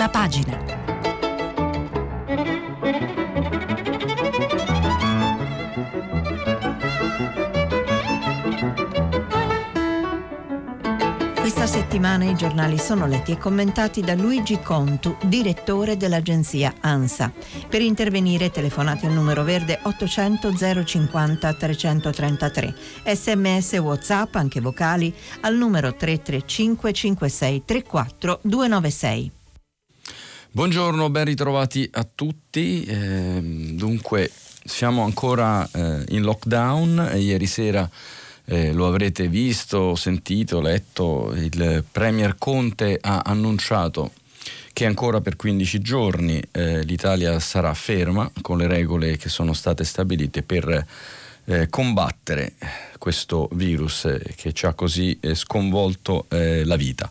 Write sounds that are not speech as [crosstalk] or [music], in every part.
prima pagina. Questa settimana i giornali sono letti e commentati da Luigi Contu, direttore dell'agenzia ANSA. Per intervenire telefonate al numero verde 800 050 333. Sms WhatsApp, anche vocali, al numero 335 56 34 296. Buongiorno, ben ritrovati a tutti. Eh, dunque, siamo ancora eh, in lockdown. Ieri sera eh, lo avrete visto, sentito, letto, il Premier Conte ha annunciato che ancora per 15 giorni eh, l'Italia sarà ferma con le regole che sono state stabilite per eh, combattere questo virus eh, che ci ha così eh, sconvolto eh, la vita.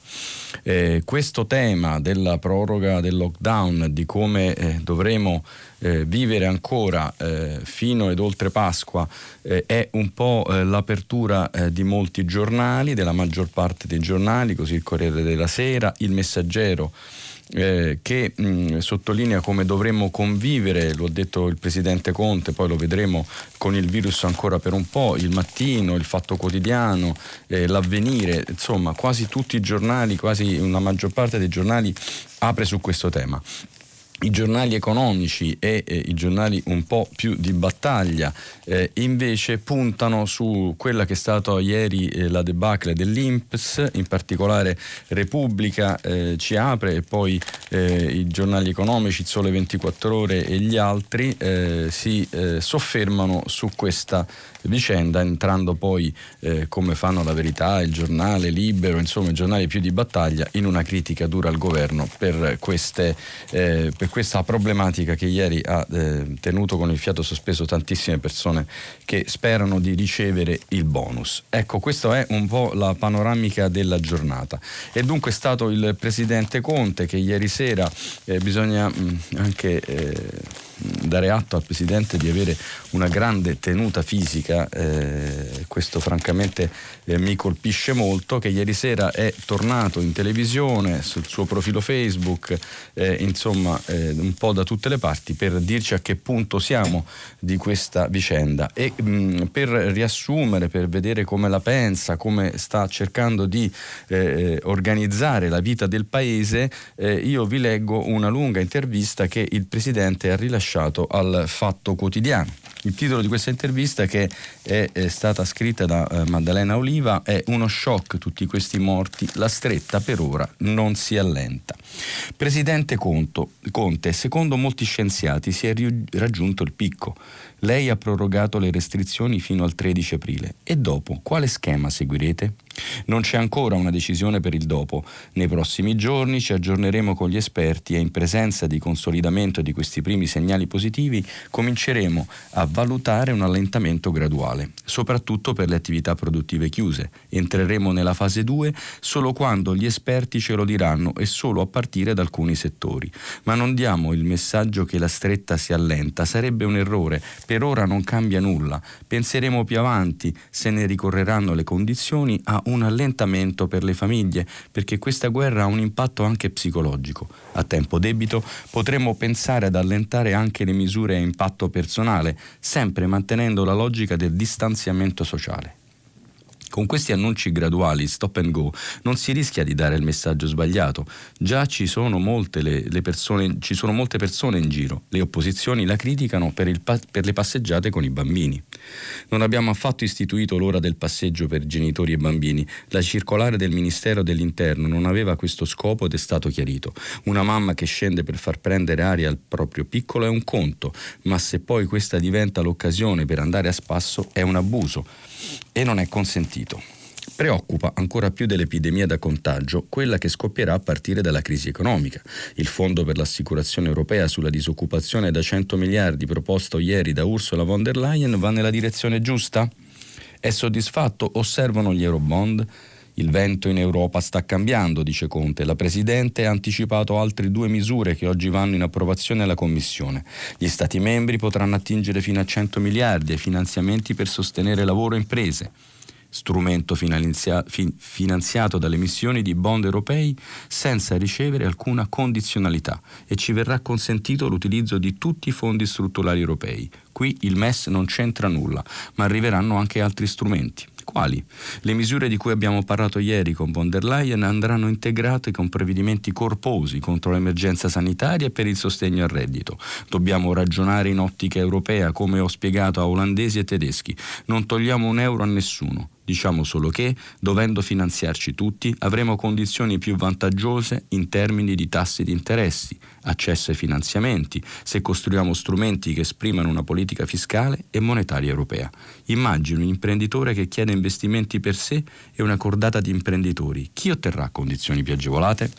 Eh, questo tema della proroga del lockdown, di come eh, dovremo eh, vivere ancora fino ed oltre Pasqua, è un po' l'apertura di molti giornali, della maggior parte dei giornali, così il Corriere della Sera, il Messaggero eh, che mh, sottolinea come dovremmo convivere, lo ha detto il Presidente Conte, poi lo vedremo con il virus ancora per un po', il mattino, il fatto quotidiano, eh, l'avvenire, insomma quasi tutti i giornali, quasi una maggior parte dei giornali apre su questo tema i giornali economici e eh, i giornali un po' più di battaglia eh, invece puntano su quella che è stata ieri eh, la debacle dell'Inps, in particolare Repubblica eh, ci apre e poi eh, i giornali economici, il Sole 24 ore e gli altri eh, si soffermano su questa vicenda entrando poi come fanno la verità, il giornale libero, insomma i giornali più di battaglia in una critica dura al governo per queste per questa problematica che ieri ha eh, tenuto con il fiato sospeso tantissime persone che sperano di ricevere il bonus. Ecco, questa è un po' la panoramica della giornata. E dunque è stato il presidente Conte che ieri sera eh, bisogna mh, anche eh, dare atto al Presidente di avere una grande tenuta fisica, eh, questo francamente eh, mi colpisce molto, che ieri sera è tornato in televisione sul suo profilo Facebook, eh, insomma eh, un po' da tutte le parti per dirci a che punto siamo di questa vicenda. E mh, mm, per riassumere, per vedere come la pensa, come sta cercando di eh, organizzare la vita del Paese, eh, io vi leggo una lunga intervista che il Presidente ha rilasciato rilasciato al Fatto Quotidiano. Il titolo di questa intervista che è, è stata scritta da eh, Maddalena Oliva è Uno shock, tutti questi morti, la stretta per ora non si allenta. Presidente Conto, Conte, secondo molti scienziati si è raggiunto il picco. Lei ha prorogato le restrizioni fino al 13 aprile. E dopo, quale schema seguirete? Non c'è ancora una decisione per il dopo. Nei prossimi giorni ci aggiorneremo con gli esperti e in presenza di consolidamento di questi primi segnali positivi cominceremo a valutare un allentamento graduale, soprattutto per le attività produttive chiuse. Entreremo nella fase 2 solo quando gli esperti ce lo diranno e solo a partire da alcuni settori. Ma non diamo il messaggio che la stretta si allenta, sarebbe un errore per ora non cambia nulla. Penseremo più avanti, se ne ricorreranno le condizioni, a un allentamento per le famiglie, perché questa guerra ha un impatto anche psicologico. A tempo debito potremmo pensare ad allentare anche le misure a impatto personale, sempre mantenendo la logica del distanziamento sociale. Con questi annunci graduali, stop and go, non si rischia di dare il messaggio sbagliato. Già ci sono molte, le, le persone, ci sono molte persone in giro. Le opposizioni la criticano per, il, per le passeggiate con i bambini. Non abbiamo affatto istituito l'ora del passeggio per genitori e bambini. La circolare del Ministero dell'Interno non aveva questo scopo ed è stato chiarito. Una mamma che scende per far prendere aria al proprio piccolo è un conto, ma se poi questa diventa l'occasione per andare a spasso è un abuso e non è consentito. Preoccupa ancora più dell'epidemia da contagio quella che scoppierà a partire dalla crisi economica. Il Fondo per l'assicurazione europea sulla disoccupazione da 100 miliardi proposto ieri da Ursula von der Leyen va nella direzione giusta? È soddisfatto o servono gli Eurobond? Il vento in Europa sta cambiando, dice Conte. La Presidente ha anticipato altre due misure che oggi vanno in approvazione alla Commissione. Gli Stati membri potranno attingere fino a 100 miliardi ai finanziamenti per sostenere lavoro e imprese. strumento finanzia- fi- finanziato dalle emissioni di bond europei senza ricevere alcuna condizionalità e ci verrà consentito l'utilizzo di tutti i fondi strutturali europei. Qui il MES non c'entra nulla, ma arriveranno anche altri strumenti. Quali? Le misure di cui abbiamo parlato ieri con von der Leyen andranno integrate con provvedimenti corposi contro l'emergenza sanitaria e per il sostegno al reddito. Dobbiamo ragionare in ottica europea, come ho spiegato a olandesi e tedeschi. Non togliamo un euro a nessuno. Diciamo solo che, dovendo finanziarci tutti, avremo condizioni più vantaggiose in termini di tassi di interessi, accesso ai finanziamenti, se costruiamo strumenti che esprimano una politica fiscale e monetaria europea. Immagino un imprenditore che chiede investimenti per sé e una cordata di imprenditori. Chi otterrà condizioni più agevolate?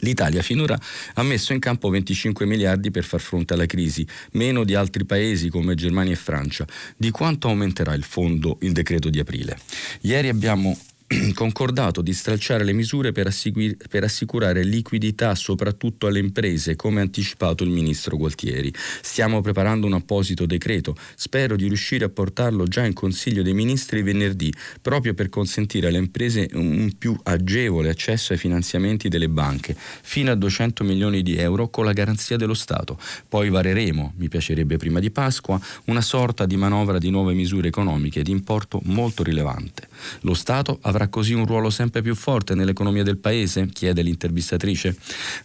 L'Italia finora ha messo in campo 25 miliardi per far fronte alla crisi, meno di altri paesi come Germania e Francia. Di quanto aumenterà il fondo il decreto di aprile? Ieri abbiamo [clears throat] concordato di stralciare le misure per, assicur- per, assicurare liquidità soprattutto alle imprese, come anticipato il ministro Gualtieri. Stiamo preparando un apposito decreto. Spero di riuscire a portarlo già in Consiglio dei Ministri venerdì, proprio per consentire alle imprese un più agevole accesso ai finanziamenti delle banche, fino a 200 milioni di euro con la garanzia dello Stato. Poi vareremo, mi piacerebbe prima di Pasqua, una sorta di manovra di nuove misure economiche di importo molto rilevante. Lo Stato avrà avrà così un ruolo sempre più forte nell'economia del paese? chiede l'intervistatrice.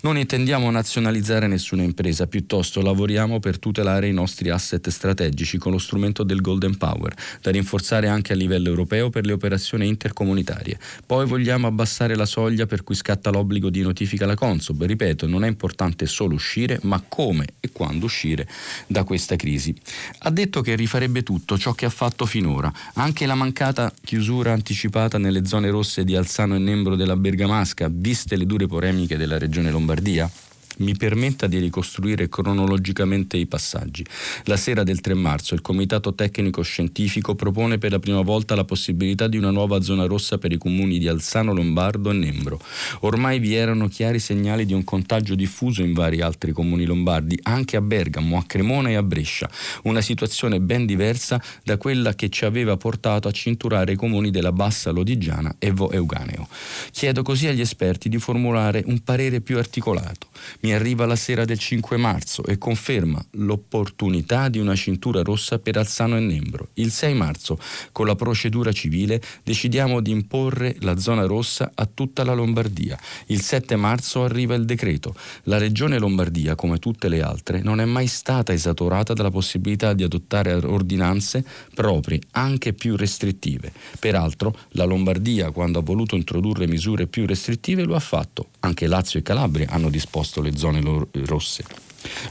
Non intendiamo nazionalizzare nessuna impresa, piuttosto lavoriamo per tutelare i nostri asset strategici con lo strumento del Golden Power, da rinforzare anche a livello europeo per le operazioni intercomunitarie. Poi vogliamo abbassare la soglia per cui scatta l'obbligo di notifica alla Consob. Ripeto, non è importante solo uscire, ma come e quando uscire da questa crisi. Ha detto che rifarebbe tutto ciò che ha fatto finora, anche la mancata chiusura anticipata nelle zone rosse di Alzano e Nembro della Bergamasca, viste le dure polemiche della regione Lombardia? Mi permetta di ricostruire cronologicamente i passaggi. La sera del 3 marzo il Comitato Tecnico Scientifico propone per la prima volta la possibilità di una nuova zona rossa per i comuni di Alzano Lombardo e Nembro. Ormai vi erano chiari segnali di un contagio diffuso in vari altri comuni lombardi, anche a Bergamo, a Cremona e a Brescia, una situazione ben diversa da quella che ci aveva portato a cinturare i comuni della Bassa Lodigiana e Vo Euganeo. Chiedo così agli esperti di formulare un parere più articolato mi arriva la sera del 5 marzo e conferma l'opportunità di una cintura rossa per Alzano e Nembro. Il 6 marzo, con la procedura civile, decidiamo di imporre la zona rossa a tutta la Lombardia. Il 7 marzo arriva il decreto. La regione Lombardia, come tutte le altre, non è mai stata esatorata dalla possibilità di adottare ordinanze proprie, anche più restrittive. Peraltro, la Lombardia, quando ha voluto introdurre misure più restrittive, lo ha fatto. Anche Lazio e Calabria hanno disposto le zone rosse.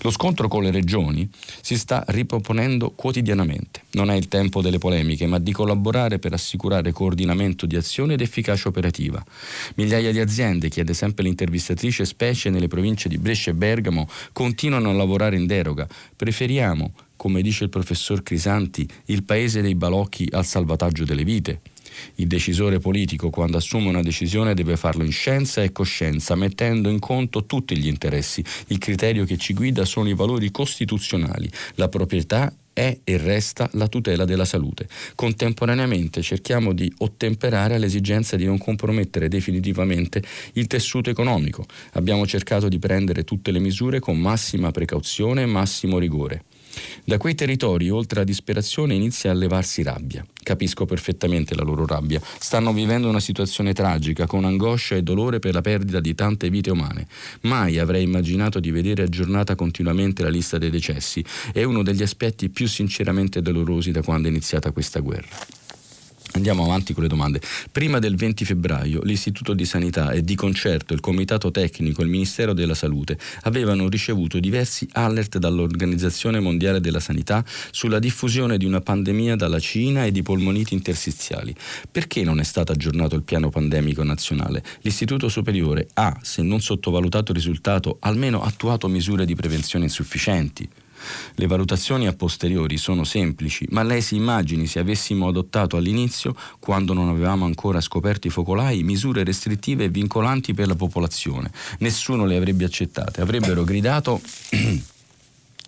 Lo scontro con le regioni si sta riproponendo quotidianamente. Non è il tempo delle polemiche, ma di collaborare per assicurare coordinamento di azione ed efficacia operativa. Migliaia di aziende, chiede sempre l'intervistatrice, specie nelle province di Brescia e Bergamo, continuano a lavorare in deroga. Preferiamo, come dice il professor Crisanti, il paese dei balocchi al salvataggio delle vite. Il decisore politico, quando assume una decisione, deve farlo in scienza e coscienza, mettendo in conto tutti gli interessi. Il criterio che ci guida sono i valori costituzionali, la proprietà è e resta la tutela della salute. Contemporaneamente cerchiamo di ottemperare all'esigenza di non compromettere definitivamente il tessuto economico. Abbiamo cercato di prendere tutte le misure con massima precauzione e massimo rigore. Da quei territori, oltre alla disperazione, inizia a levarsi rabbia. Capisco perfettamente la loro rabbia. Stanno vivendo una situazione tragica, con angoscia e dolore per la perdita di tante vite umane. Mai avrei immaginato di vedere aggiornata continuamente la lista dei decessi. È uno degli aspetti più sinceramente dolorosi da quando è iniziata questa guerra. Andiamo avanti con le domande. Prima del 20 febbraio l'Istituto di Sanità e di concerto il Comitato Tecnico e il Ministero della Salute avevano ricevuto diversi alert dall'Organizzazione Mondiale della Sanità sulla diffusione di una pandemia dalla Cina e di polmoniti interstiziali. Perché non è stato aggiornato il piano pandemico nazionale? L'Istituto Superiore ha, se non sottovalutato il risultato, almeno attuato misure di prevenzione insufficienti. Le valutazioni a posteriori sono semplici, ma lei si immagini se avessimo adottato all'inizio, quando non avevamo ancora scoperto i focolai, misure restrittive e vincolanti per la popolazione. Nessuno le avrebbe accettate, avrebbero gridato [clears throat]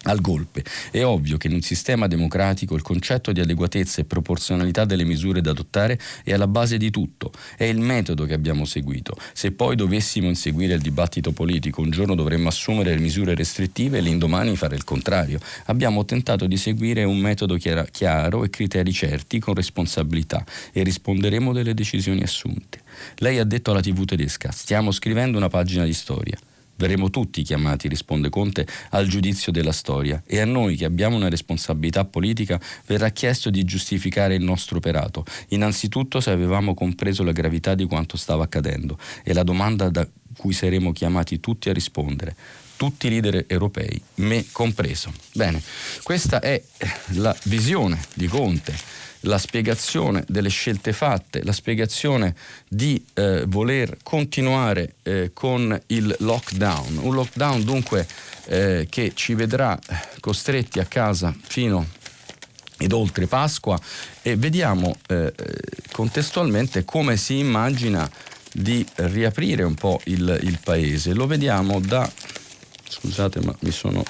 al golpe. È ovvio che in un sistema democratico il concetto di adeguatezza e proporzionalità delle misure da adottare è alla base di tutto, è il metodo che abbiamo seguito. Se poi dovessimo inseguire il dibattito politico, un giorno dovremmo assumere le misure restrittive e l'indomani fare il contrario. Abbiamo tentato di seguire un metodo chiaro e criteri certi con responsabilità e risponderemo delle decisioni assunte. Lei ha detto alla TV tedesca, stiamo scrivendo una pagina di storia. Verremo tutti chiamati, risponde Conte, al giudizio della storia. E a noi che abbiamo una responsabilità politica verrà chiesto di giustificare il nostro operato, innanzitutto se avevamo compreso la gravità di quanto stava accadendo. E la domanda da cui saremo chiamati tutti a rispondere tutti i leader europei, me compreso. Bene, questa è la visione di Conte la spiegazione delle scelte fatte, la spiegazione di eh, voler continuare eh, con il lockdown, un lockdown dunque eh, che ci vedrà costretti a casa fino ed oltre Pasqua e vediamo eh, contestualmente come si immagina di riaprire un po' il, il paese. Lo vediamo da scusate ma mi sono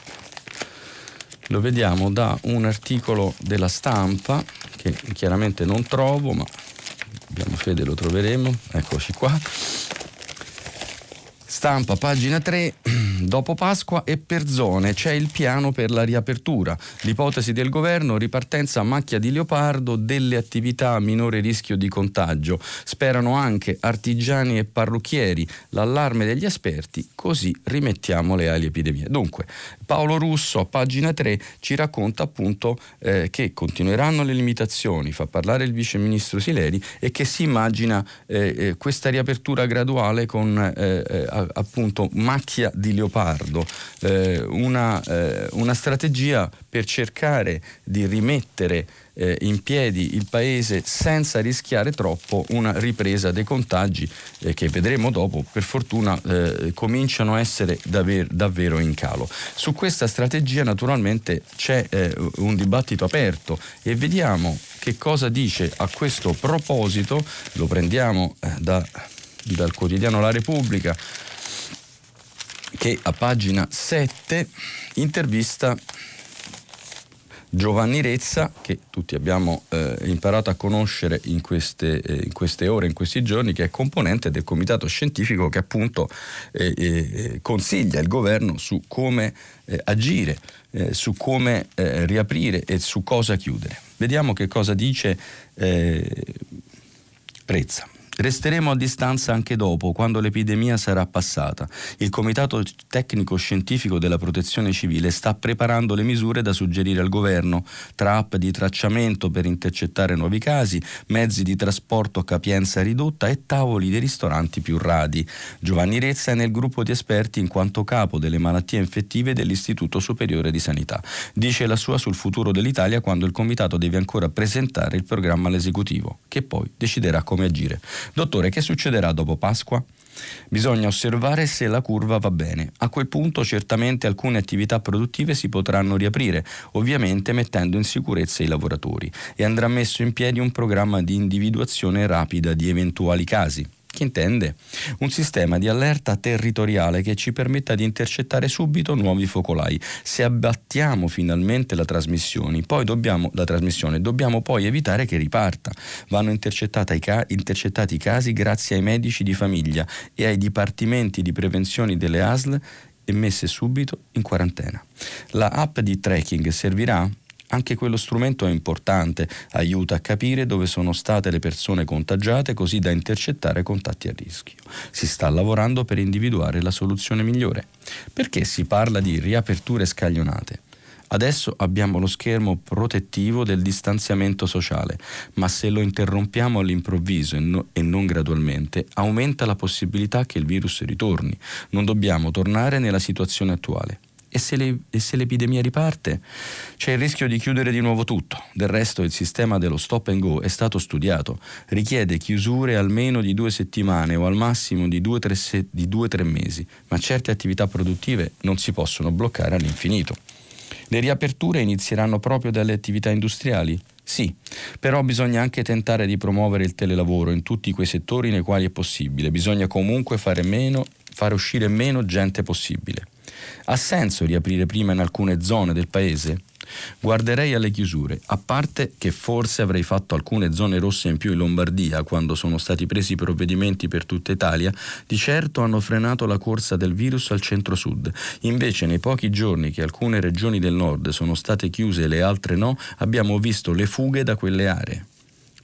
lo vediamo da un articolo della stampa che chiaramente non trovo, ma abbiamo fede lo troveremo, eccoci qua. Stampa, pagina 3, [clears throat] dopo Pasqua e per zone c'è il piano per la riapertura. L'ipotesi del governo, ripartenza a macchia di leopardo delle attività a minore rischio di contagio. Sperano anche artigiani e parrucchieri. L'allarme degli esperti, così rimettiamo le ali epidemie. Dunque, Paolo Russo a pagina 3 ci racconta appunto eh, che continueranno le limitazioni, fa parlare il vice ministro Sileri e che si immagina eh, eh questa riapertura graduale con eh, eh, appunto macchia di leopardo, eh, una, una strategia per cercare di rimettere eh, in piedi il paese senza rischiare troppo una ripresa dei contagi eh, che vedremo dopo, per fortuna eh, cominciano a essere davvero, davvero, in calo. Su questa strategia naturalmente c'è eh, un dibattito aperto e vediamo che cosa dice a questo proposito, lo prendiamo eh, da, dal quotidiano La Repubblica che a pagina 7 intervista Giovanni Rezza, che tutti abbiamo eh, imparato a conoscere in queste, eh, in queste, ore, in questi giorni, che è componente del comitato scientifico che appunto eh, eh consiglia il governo su come eh, agire, eh, su come riaprire e su cosa chiudere. Vediamo che cosa dice Rezza. Resteremo a distanza anche dopo, quando l'epidemia sarà passata. Il Comitato Tecnico Scientifico della Protezione Civile sta preparando le misure da suggerire al governo, tra app di tracciamento per intercettare nuovi casi, mezzi di trasporto a capienza ridotta e tavoli dei ristoranti più radi. Giovanni Rezza è nel gruppo di esperti in quanto capo delle malattie infettive dell'Istituto Superiore di Sanità. Dice la sua sul futuro dell'Italia quando il Comitato deve ancora presentare il programma all'esecutivo, che poi deciderà come agire. Dottore, che succederà dopo Pasqua? Bisogna osservare se la curva va bene. A quel punto certamente alcune attività produttive si potranno riaprire, ovviamente mettendo in sicurezza i lavoratori, e andrà messo in piedi un programma di individuazione rapida di eventuali casi. Che intende? Un sistema di allerta territoriale che ci permetta di intercettare subito nuovi focolai. Se abbattiamo finalmente la trasmissione, poi dobbiamo, la trasmissione, dobbiamo poi evitare che riparta. Vanno intercettati i casi grazie ai medici di famiglia e ai dipartimenti di prevenzione delle ASL e messe subito in quarantena. La app di tracking servirà? Anche quello strumento è importante, aiuta a capire dove sono state le persone contagiate così da intercettare contatti a rischio. Si sta lavorando per individuare la soluzione migliore. Perché si parla di riaperture scaglionate? Adesso abbiamo lo schermo protettivo del distanziamento sociale, ma se lo interrompiamo all'improvviso e, no, e, non gradualmente, aumenta la possibilità che il virus ritorni. Non dobbiamo tornare nella situazione attuale. E se, le, e se, l'epidemia riparte, c'è il rischio di chiudere di nuovo tutto. Del resto il sistema dello stop and go è stato studiato, richiede chiusure almeno di due settimane o al massimo di due o tre mesi, ma certe attività produttive non si possono bloccare all'infinito. Le riaperture inizieranno proprio dalle attività industriali? Sì, però bisogna anche tentare di promuovere il telelavoro in tutti quei settori nei quali è possibile, bisogna comunque fare, meno, fare uscire meno gente possibile. Ha senso riaprire prima in alcune zone del paese? Guarderei alle chiusure, a parte che forse avrei fatto alcune zone rosse in più in Lombardia quando sono stati presi provvedimenti per tutta Italia, di certo hanno frenato la corsa del virus al centro-sud. Invece nei pochi giorni che alcune regioni del nord sono state chiuse e le altre no, abbiamo visto le fughe da quelle aree.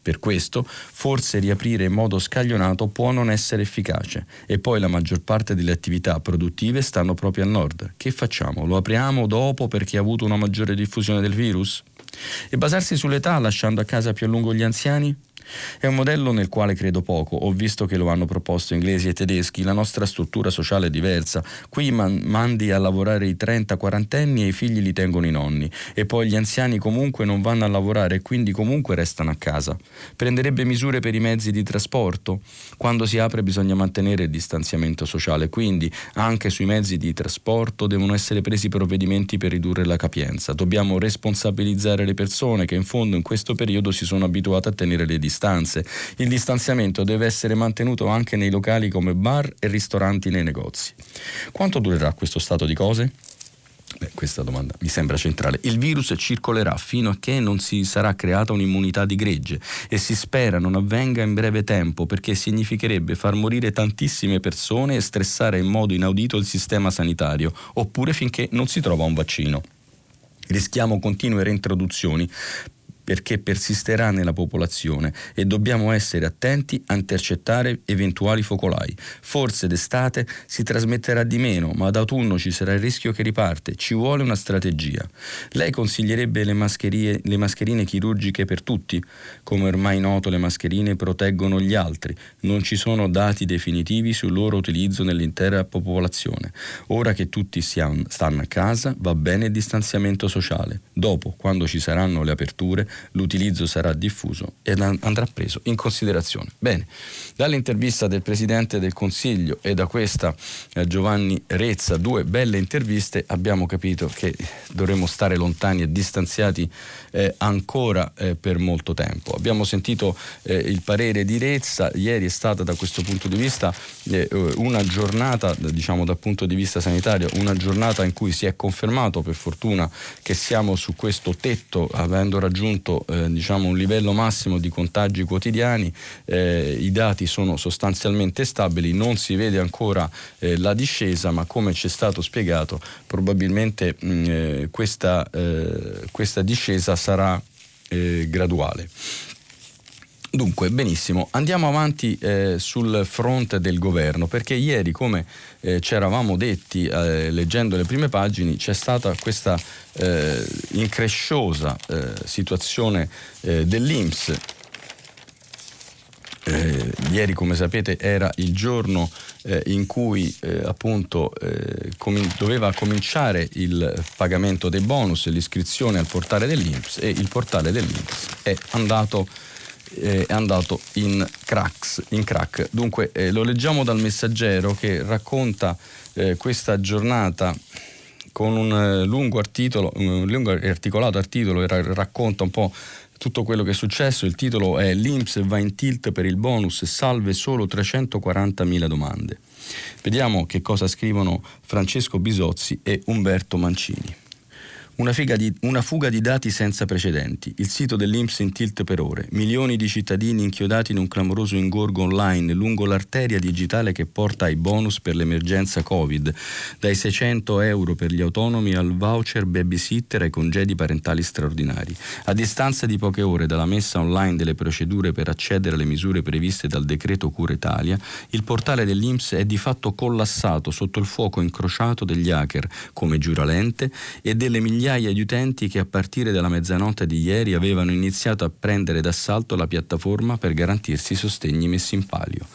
Per questo, forse riaprire in modo scaglionato può non essere efficace. E poi la maggior parte delle attività produttive stanno proprio al nord. Che facciamo? Lo apriamo dopo perché ha avuto una maggiore diffusione del virus? E basarsi sull'età lasciando a casa più a lungo gli anziani? È un modello nel quale credo poco, ho visto che lo hanno proposto inglesi e tedeschi, la nostra struttura sociale è diversa, qui man- mandi a lavorare i 30-40 anni e i figli li tengono i nonni e poi gli anziani comunque non vanno a lavorare e quindi comunque restano a casa. Prenderebbe misure per i mezzi di trasporto? Quando si apre bisogna mantenere il distanziamento sociale, quindi anche sui mezzi di trasporto devono essere presi provvedimenti per ridurre la capienza. Dobbiamo responsabilizzare le persone che in fondo in questo periodo si sono abituate a tenere le distanze distanze. Il distanziamento deve essere mantenuto anche nei locali come bar e ristoranti nei negozi. Quanto durerà questo stato di cose? Beh, questa domanda mi sembra centrale. Il virus circolerà fino a che non si sarà creata un'immunità di gregge e si spera non avvenga in breve tempo perché significherebbe far morire tantissime persone e stressare in modo inaudito il sistema sanitario, oppure finché non si trova un vaccino. Rischiamo continue reintroduzioni perché persisterà nella popolazione e dobbiamo essere attenti a intercettare eventuali focolai. Forse d'estate si trasmetterà di meno, ma d'autunno ci sarà il rischio che riparte. Ci vuole una strategia. Lei consiglierebbe le, le mascherine chirurgiche per tutti? Come ormai noto le mascherine proteggono gli altri. Non ci sono dati definitivi sul loro utilizzo nell'intera popolazione. Ora che tutti stanno a casa va bene il distanziamento sociale. Dopo, quando ci saranno le aperture, l'utilizzo sarà diffuso e andrà preso in considerazione. Bene, dall'intervista del Presidente del Consiglio e da questa eh, Giovanni Rezza, due belle interviste, abbiamo capito che dovremo stare lontani e distanziati eh, ancora eh, per molto tempo. Abbiamo sentito eh, il parere di Rezza, ieri è stata da questo punto di vista eh, una giornata, diciamo dal punto di vista sanitario, una giornata in cui si è confermato per fortuna che siamo su questo tetto avendo raggiunto eh, diciamo, un livello massimo di contagi quotidiani, eh, i dati sono sostanzialmente stabili, non si vede ancora eh, la discesa, ma come ci è stato spiegato probabilmente mh, mm, eh, questa, eh, questa discesa sarà eh, graduale. Dunque, benissimo, andiamo avanti eh, sul fronte del governo, perché ieri, come eh, ci eravamo detti eh, leggendo le prime pagine, c'è stata questa eh, incresciosa eh, situazione dell'Inps. ieri, come sapete, era il giorno in cui appunto com- doveva cominciare il pagamento dei bonus, l'iscrizione al portale dell'Inps e il portale dell'Inps è andato eh, è andato in, cracks, in crack. Dunque eh, lo leggiamo dal messaggero che racconta eh, questa giornata con un eh, lungo articolo, un lungo articolato articolo racconta un po' tutto quello che è successo. Il titolo è L'Inps va in tilt per il bonus salve solo 340.000 domande. Vediamo che cosa scrivono Francesco Bisozzi e Umberto Mancini. Una, di, una, fuga di dati senza precedenti. Il sito dell'Inps in tilt per ore. Milioni di cittadini inchiodati in un clamoroso ingorgo online lungo l'arteria digitale che porta ai bonus per l'emergenza Covid, dai 600 euro per gli autonomi al voucher babysitter ai congedi parentali straordinari. A distanza di poche ore dalla messa online delle procedure per accedere alle misure previste dal decreto Cura Italia, il portale dell'Inps è di fatto collassato sotto il fuoco incrociato degli hacker, come Giuralente, e delle migliaia migliaia di utenti che a partire dalla mezzanotte di ieri avevano iniziato a prendere d'assalto la piattaforma per garantirsi i sostegni messi in palio.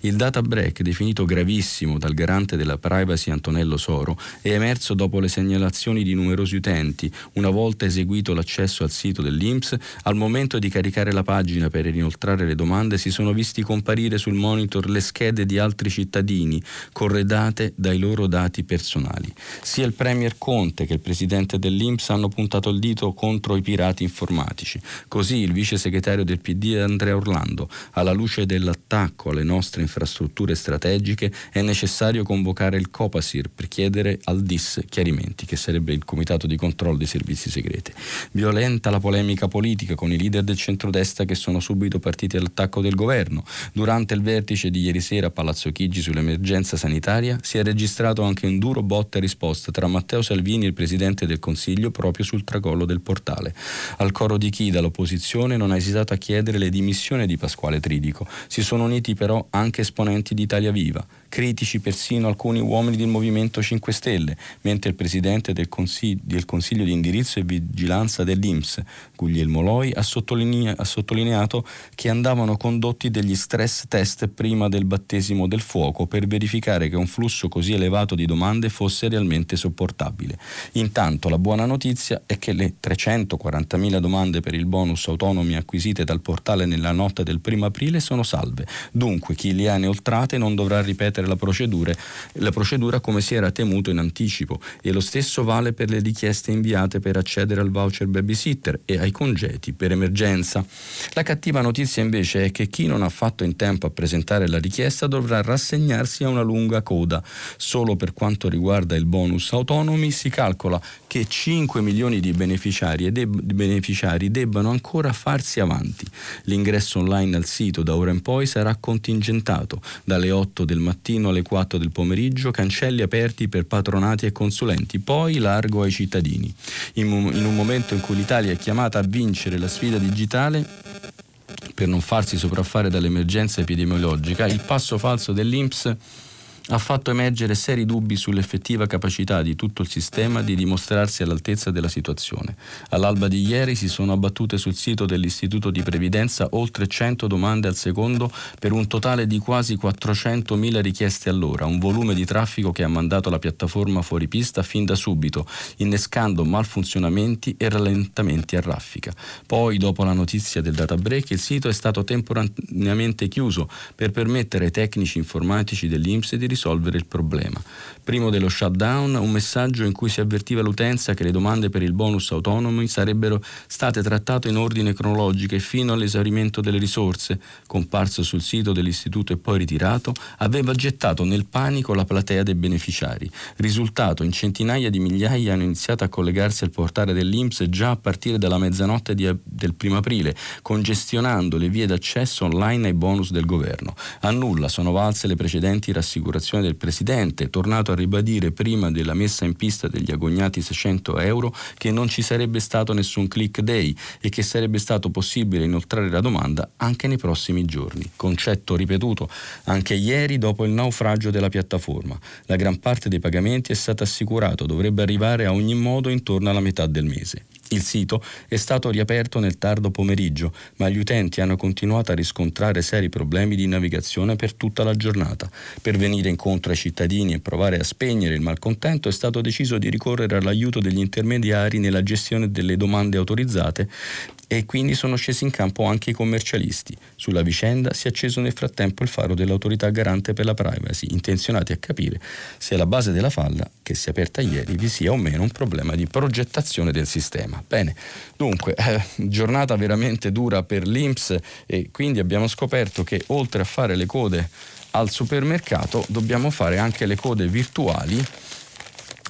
Il data break, definito gravissimo dal garante della privacy Antonello Soro, è emerso dopo le segnalazioni di numerosi utenti, una volta eseguito l'accesso al sito dell'INPS, al momento di caricare la pagina per inoltrare le domande si sono visti comparire sul monitor le schede di altri cittadini, corredate dai loro dati personali. Sia il Premier Conte che il Presidente dell'INPS dell'Inps hanno puntato il dito contro i pirati informatici. Così il vice segretario del PD Andrea Orlando, alla luce dell'attacco alle nostre infrastrutture strategiche, è necessario convocare il Copasir per chiedere al DIS chiarimenti, che sarebbe il Comitato di controllo dei servizi segreti. Violenta la polemica politica con i leader del centrodestra che sono subito partiti all'attacco del governo. Durante il vertice di ieri sera a Palazzo Chigi sull'emergenza sanitaria si è registrato anche un duro botta e risposta tra Matteo Salvini e il Presidente del Consiglio proprio sul tracollo del portale. Al coro di chi dall'opposizione non ha esitato a chiedere le dimissioni di Pasquale Tridico. Si sono uniti però anche esponenti di Italia Viva critici persino alcuni uomini del Movimento 5 Stelle, mentre il presidente del Consiglio, del Consiglio di indirizzo e vigilanza dell'Inps, Guglielmo Loi, ha, sottolinea, ha sottolineato che andavano condotti degli stress test prima del battesimo del fuoco per verificare che un flusso così elevato di domande fosse realmente sopportabile. Intanto la buona notizia è che le 340.000 domande per il bonus autonomi acquisite dal portale nella notte del 1 aprile sono salve, dunque chi le ha inoltrate non dovrà ripetere ripetere la procedura, la procedura come si era temuto in anticipo e lo stesso vale per le richieste inviate per accedere al voucher babysitter e ai congeti per emergenza. La cattiva notizia invece è che chi non ha fatto in tempo a presentare la richiesta dovrà rassegnarsi a una lunga coda. Solo per quanto riguarda il bonus autonomi si calcola che 5 milioni di beneficiari, deb- beneficiari debbano ancora farsi avanti. L'ingresso online al sito da ora in poi sarà contingentato dalle 8 del mattino mattino alle 4 del pomeriggio, cancelli aperti per patronati e consulenti, poi largo ai cittadini. In, un momento in cui l'Italia è chiamata a vincere la sfida digitale, per non farsi sopraffare dall'emergenza epidemiologica, il passo falso dell'Inps ha fatto emergere seri dubbi sull'effettiva capacità di tutto il sistema di dimostrarsi all'altezza della situazione. All'alba di ieri si sono abbattute sul sito dell'Istituto di Previdenza oltre 100 domande al secondo per un totale di quasi 400.000 richieste all'ora, un volume di traffico che ha mandato la piattaforma fuori pista fin da subito, innescando malfunzionamenti e rallentamenti a raffica. Poi, dopo la notizia del data break, il sito è stato temporaneamente chiuso per permettere ai tecnici informatici dell'Inps di risolvere il problema. Primo dello shutdown, un messaggio in cui si avvertiva l'utenza che le domande per il bonus autonomi sarebbero state trattate in ordine cronologico e fino all'esaurimento delle risorse, comparso sul sito dell'istituto e poi ritirato, aveva gettato nel panico la platea dei beneficiari. Risultato, in centinaia di migliaia hanno iniziato a collegarsi al portale dell'Inps già a partire dalla mezzanotte di, del primo aprile, congestionando le vie d'accesso online ai bonus del governo. A nulla sono valse le precedenti rassicurazioni dichiarazione del Presidente, tornato a ribadire prima della messa in pista degli agognati 600 euro che non ci sarebbe stato nessun click day e che sarebbe stato possibile inoltrare la domanda anche nei prossimi giorni. Concetto ripetuto anche ieri dopo il naufragio della piattaforma. La gran parte dei pagamenti è stato assicurato, dovrebbe arrivare a ogni modo intorno alla metà del mese. Il sito è stato riaperto nel tardo pomeriggio, ma gli utenti hanno continuato a riscontrare seri problemi di navigazione per tutta la giornata. Per venire incontro ai cittadini e provare a spegnere il malcontento è stato deciso di ricorrere all'aiuto degli intermediari nella gestione delle domande autorizzate e quindi sono scesi in campo anche i commercialisti. Sulla vicenda si è acceso nel frattempo il faro dell'autorità garante per la privacy, intenzionati a capire se alla base della falla, che si è aperta ieri, vi sia o meno un problema di progettazione del sistema. Bene, dunque, eh, giornata veramente dura per l'Inps e quindi abbiamo scoperto che oltre a fare le code al supermercato dobbiamo fare anche le code virtuali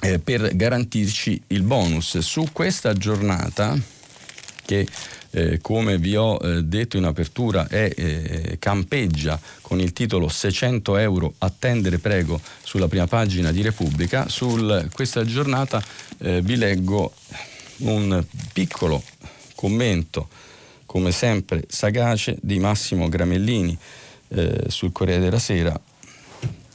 eh, per garantirci il bonus. Su questa giornata che eh, come vi ho eh, detto in apertura è, eh, campeggia con il titolo 600 euro attendere prego sulla prima pagina di Repubblica. Su questa giornata eh, vi leggo un piccolo commento, come sempre sagace, di Massimo Gramellini eh, sul Corriere della Sera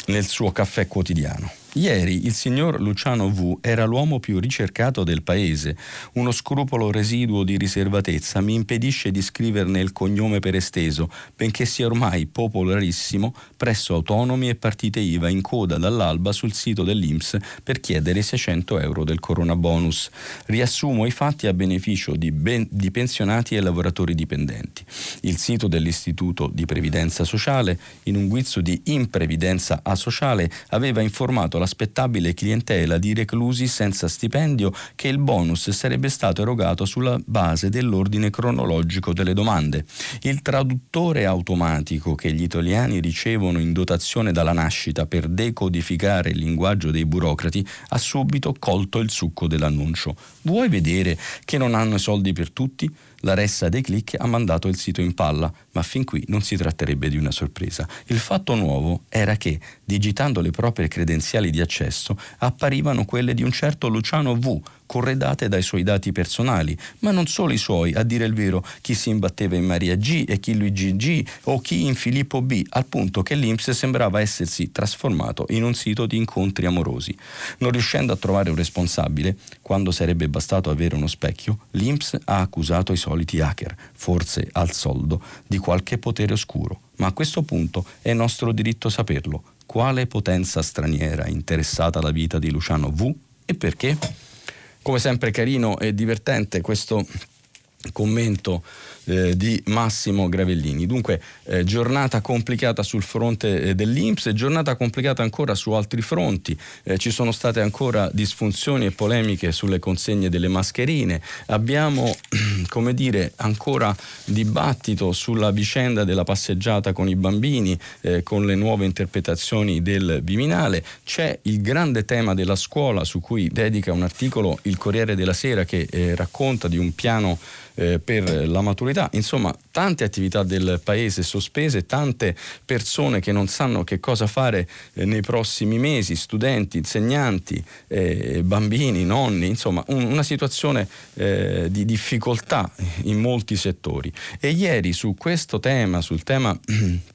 nel suo caffè quotidiano. Ieri il signor Luciano V era l'uomo più ricercato del paese. Uno scrupolo residuo di riservatezza mi impedisce di scriverne il cognome per esteso, benché sia ormai popolarissimo presso autonomi e partite IVA in coda dall'alba sul sito dell'Inps per chiedere 600 euro del corona bonus. Riassumo i fatti a beneficio di, ben, di pensionati e lavoratori dipendenti. Il sito dell'Istituto di Previdenza Sociale, in un guizzo di imprevidenza asociale, aveva informato la l'aspettabile clientela di reclusi senza stipendio che il bonus sarebbe stato erogato sulla base dell'ordine cronologico delle domande. Il traduttore automatico che gli italiani ricevono in dotazione dalla nascita per decodificare il linguaggio dei burocrati ha subito colto il succo dell'annuncio. Vuoi vedere che non hanno i soldi per tutti? La ressa dei click ha mandato il sito in palla, ma fin qui non si tratterebbe di una sorpresa. Il fatto nuovo era che, digitando le proprie credenziali di accesso, apparivano quelle di un certo Luciano V, corredate dai suoi dati personali, ma non solo i suoi, a dire il vero, chi si imbatteva in Maria G e chi Luigi G o chi in Filippo B, al punto che l'Inps sembrava essersi trasformato in un sito di incontri amorosi. Non riuscendo a trovare un responsabile, quando sarebbe bastato avere uno specchio, l'Inps ha accusato i soliti hacker, forse al soldo, di qualche potere oscuro. Ma a questo punto è nostro diritto saperlo. Quale potenza straniera interessata alla vita di Luciano V e perché? Come sempre carino e divertente questo commento eh, di Massimo Gravellini. Dunque, eh, giornata complicata sul fronte eh, dell'Inps, giornata complicata ancora su altri fronti. Eh, ci sono state ancora disfunzioni e polemiche sulle consegne delle mascherine. Abbiamo, [clears throat] come dire, ancora dibattito sulla vicenda della passeggiata con i bambini, eh, con le nuove interpretazioni del Viminale. C'è il grande tema della scuola su cui dedica un articolo il Corriere della Sera che eh, racconta di un piano eh, per la maturità, insomma tante attività del paese sospese, tante persone che non sanno che cosa fare eh, nei prossimi mesi, studenti, insegnanti, eh, bambini, nonni, insomma un, una situazione eh, di difficoltà in molti settori. E ieri su questo tema, sul tema [clears throat]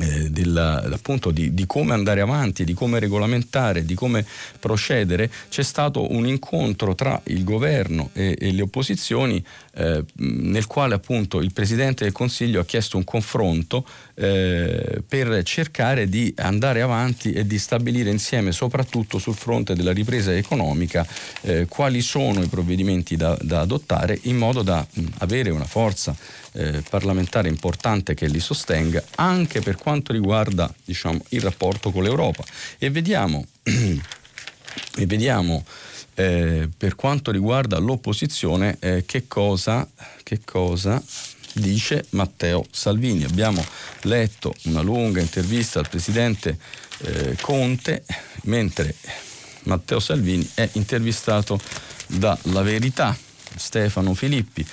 eh, della, appunto di, di, come andare avanti, di come regolamentare, di come procedere, c'è stato un incontro tra il governo e, e le opposizioni eh, nel quale appunto il Presidente del Consiglio ha chiesto un confronto eh, per cercare di andare avanti e di stabilire insieme, soprattutto sul fronte della ripresa economica, eh, quali sono i provvedimenti da, da, adottare in modo da mh, avere una forza eh, parlamentare importante che li sostenga anche per quanto riguarda diciamo, il rapporto con l'Europa. E vediamo, [clears throat] e vediamo eh, per quanto riguarda l'opposizione eh, che cosa, che cosa dice Matteo Salvini. Abbiamo letto una lunga intervista al presidente eh, Conte, mentre Matteo Salvini è intervistato da La Verità, Stefano Filippi.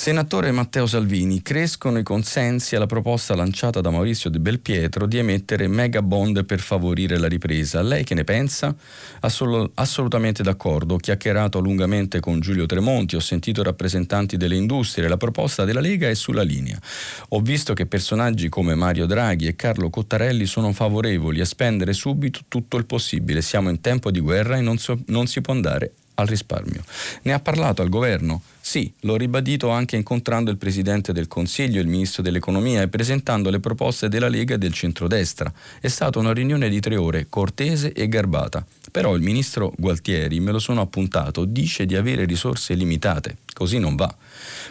Senatore Matteo Salvini, crescono i consensi alla proposta lanciata da Maurizio De Belpietro di emettere mega bond per favorire la ripresa. Lei che ne pensa? Assol- assolutamente d'accordo. Ho chiacchierato lungamente con Giulio Tremonti, ho sentito rappresentanti delle industrie, la proposta della Lega è sulla linea. Ho visto che personaggi come Mario Draghi e Carlo Cottarelli sono favorevoli a spendere subito tutto il possibile. Siamo in tempo di guerra e non, so- non si può andare al risparmio. Ne ha parlato al governo? Sì, l'ho ribadito anche incontrando il Presidente del Consiglio il Ministro dell'Economia e presentando le proposte della Lega e del centrodestra. È stata una riunione di tre ore, cortese e garbata. Però il Ministro Gualtieri, me lo sono appuntato, dice di avere risorse limitate. Così non va.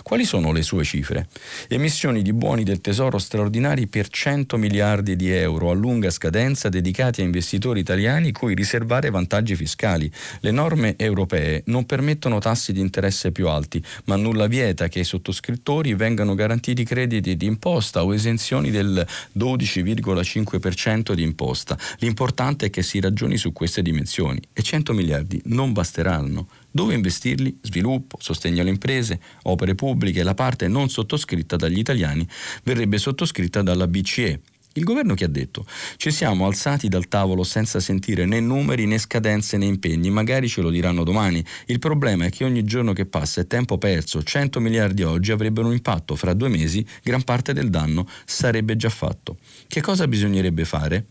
Quali sono le sue cifre? Emissioni di buoni del Tesoro straordinari per 100 miliardi di euro a lunga scadenza dedicati a investitori italiani cui riservare vantaggi fiscali. Le norme europee non permettono tassi di interesse più alti, ma nulla vieta che ai sottoscrittori vengano garantiti crediti di imposta o esenzioni del 12,5% di imposta. L'importante è che si ragioni su queste dimensioni e 100 miliardi non basteranno. Dove investirli? Sviluppo, sostegno alle imprese, opere pubbliche, la parte non sottoscritta dagli italiani verrebbe sottoscritta dalla BCE. Il governo che ha detto? Ci siamo alzati dal tavolo senza sentire né numeri né scadenze né impegni, magari ce lo diranno domani. Il problema è che ogni giorno che passa è tempo perso, 100 miliardi oggi avrebbero un impatto, fra due mesi gran parte del danno sarebbe già fatto. Che cosa bisognerebbe fare?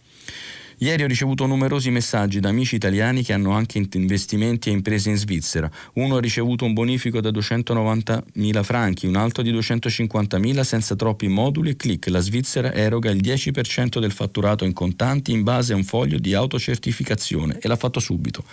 Ieri ho ricevuto numerosi messaggi da amici italiani che hanno anche investimenti e imprese in Svizzera. Uno ha ricevuto un bonifico da 290.000 franchi, un altro di 250.000 senza troppi moduli e click. La Svizzera eroga il 10% del fatturato in contanti in base a un foglio di autocertificazione e l'ha fatto subito.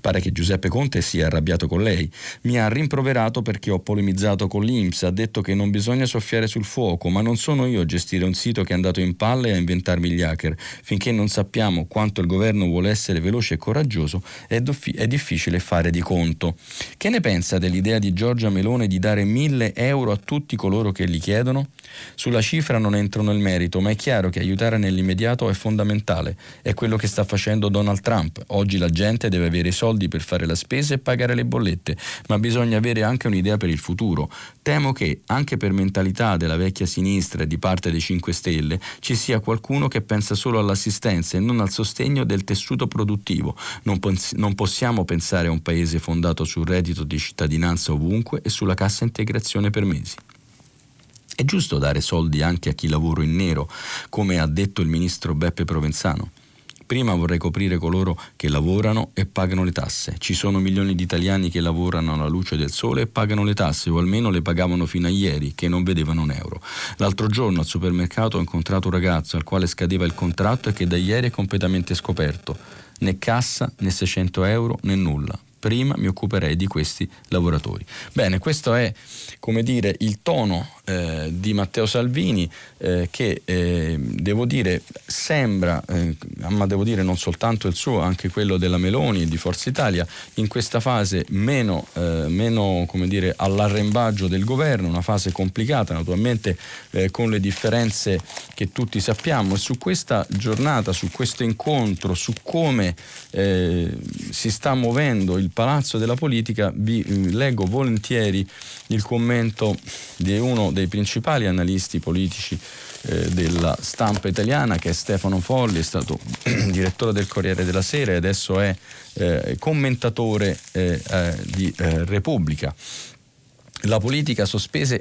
Pare che Giuseppe Conte sia arrabbiato con lei. Mi ha rimproverato perché ho polemizzato con l'Inps, ha detto che non bisogna soffiare sul fuoco, ma non sono io a gestire un sito che è andato in palle e a inventarmi gli hacker. Finché non sappiamo sappiamo quanto il governo vuole essere veloce e coraggioso, è, doffi- è difficile fare di conto. Che ne pensa dell'idea di Giorgia Melone di dare mille euro a tutti coloro che li chiedono? Sulla cifra non entro nel merito, ma è chiaro che aiutare nell'immediato è fondamentale. È quello che sta facendo Donald Trump. Oggi la gente deve avere i soldi per fare la spesa e pagare le bollette, ma bisogna avere anche un'idea per il futuro. Temo che, anche per mentalità della vecchia sinistra e di parte dei 5 Stelle, ci sia qualcuno che pensa solo all'assistenza e non al sostegno del tessuto produttivo. Non, pons- non possiamo pensare a un paese fondato sul reddito di cittadinanza ovunque e sulla cassa integrazione per mesi. È giusto dare soldi anche a chi lavora in nero, come ha detto il ministro Beppe Provenzano. Prima vorrei coprire coloro che lavorano e pagano le tasse. Ci sono milioni di italiani che lavorano alla luce del sole e pagano le tasse, o almeno le pagavano fino a ieri, che non vedevano un euro. L'altro giorno al supermercato ho incontrato un ragazzo al quale scadeva il contratto e che da ieri è completamente scoperto. Né cassa, né 600 euro, né nulla prima mi occuperei di questi lavoratori. Bene, questo è come dire il tono eh, di Matteo Salvini eh, che eh, devo dire sembra, eh, ma devo dire non soltanto il suo, anche quello della Meloni e di Forza Italia, in questa fase meno, eh, meno dire, all'arrembaggio del governo, una fase complicata naturalmente eh, con le differenze che tutti sappiamo. E su questa giornata, su questo incontro, su come si sta muovendo il palazzo della politica, vi leggo volentieri il commento di uno dei principali analisti politici eh, della stampa italiana che è Stefano Folli, è stato [clears throat] direttore del Corriere della Sera e adesso è eh, commentatore eh, eh di eh, Repubblica. La politica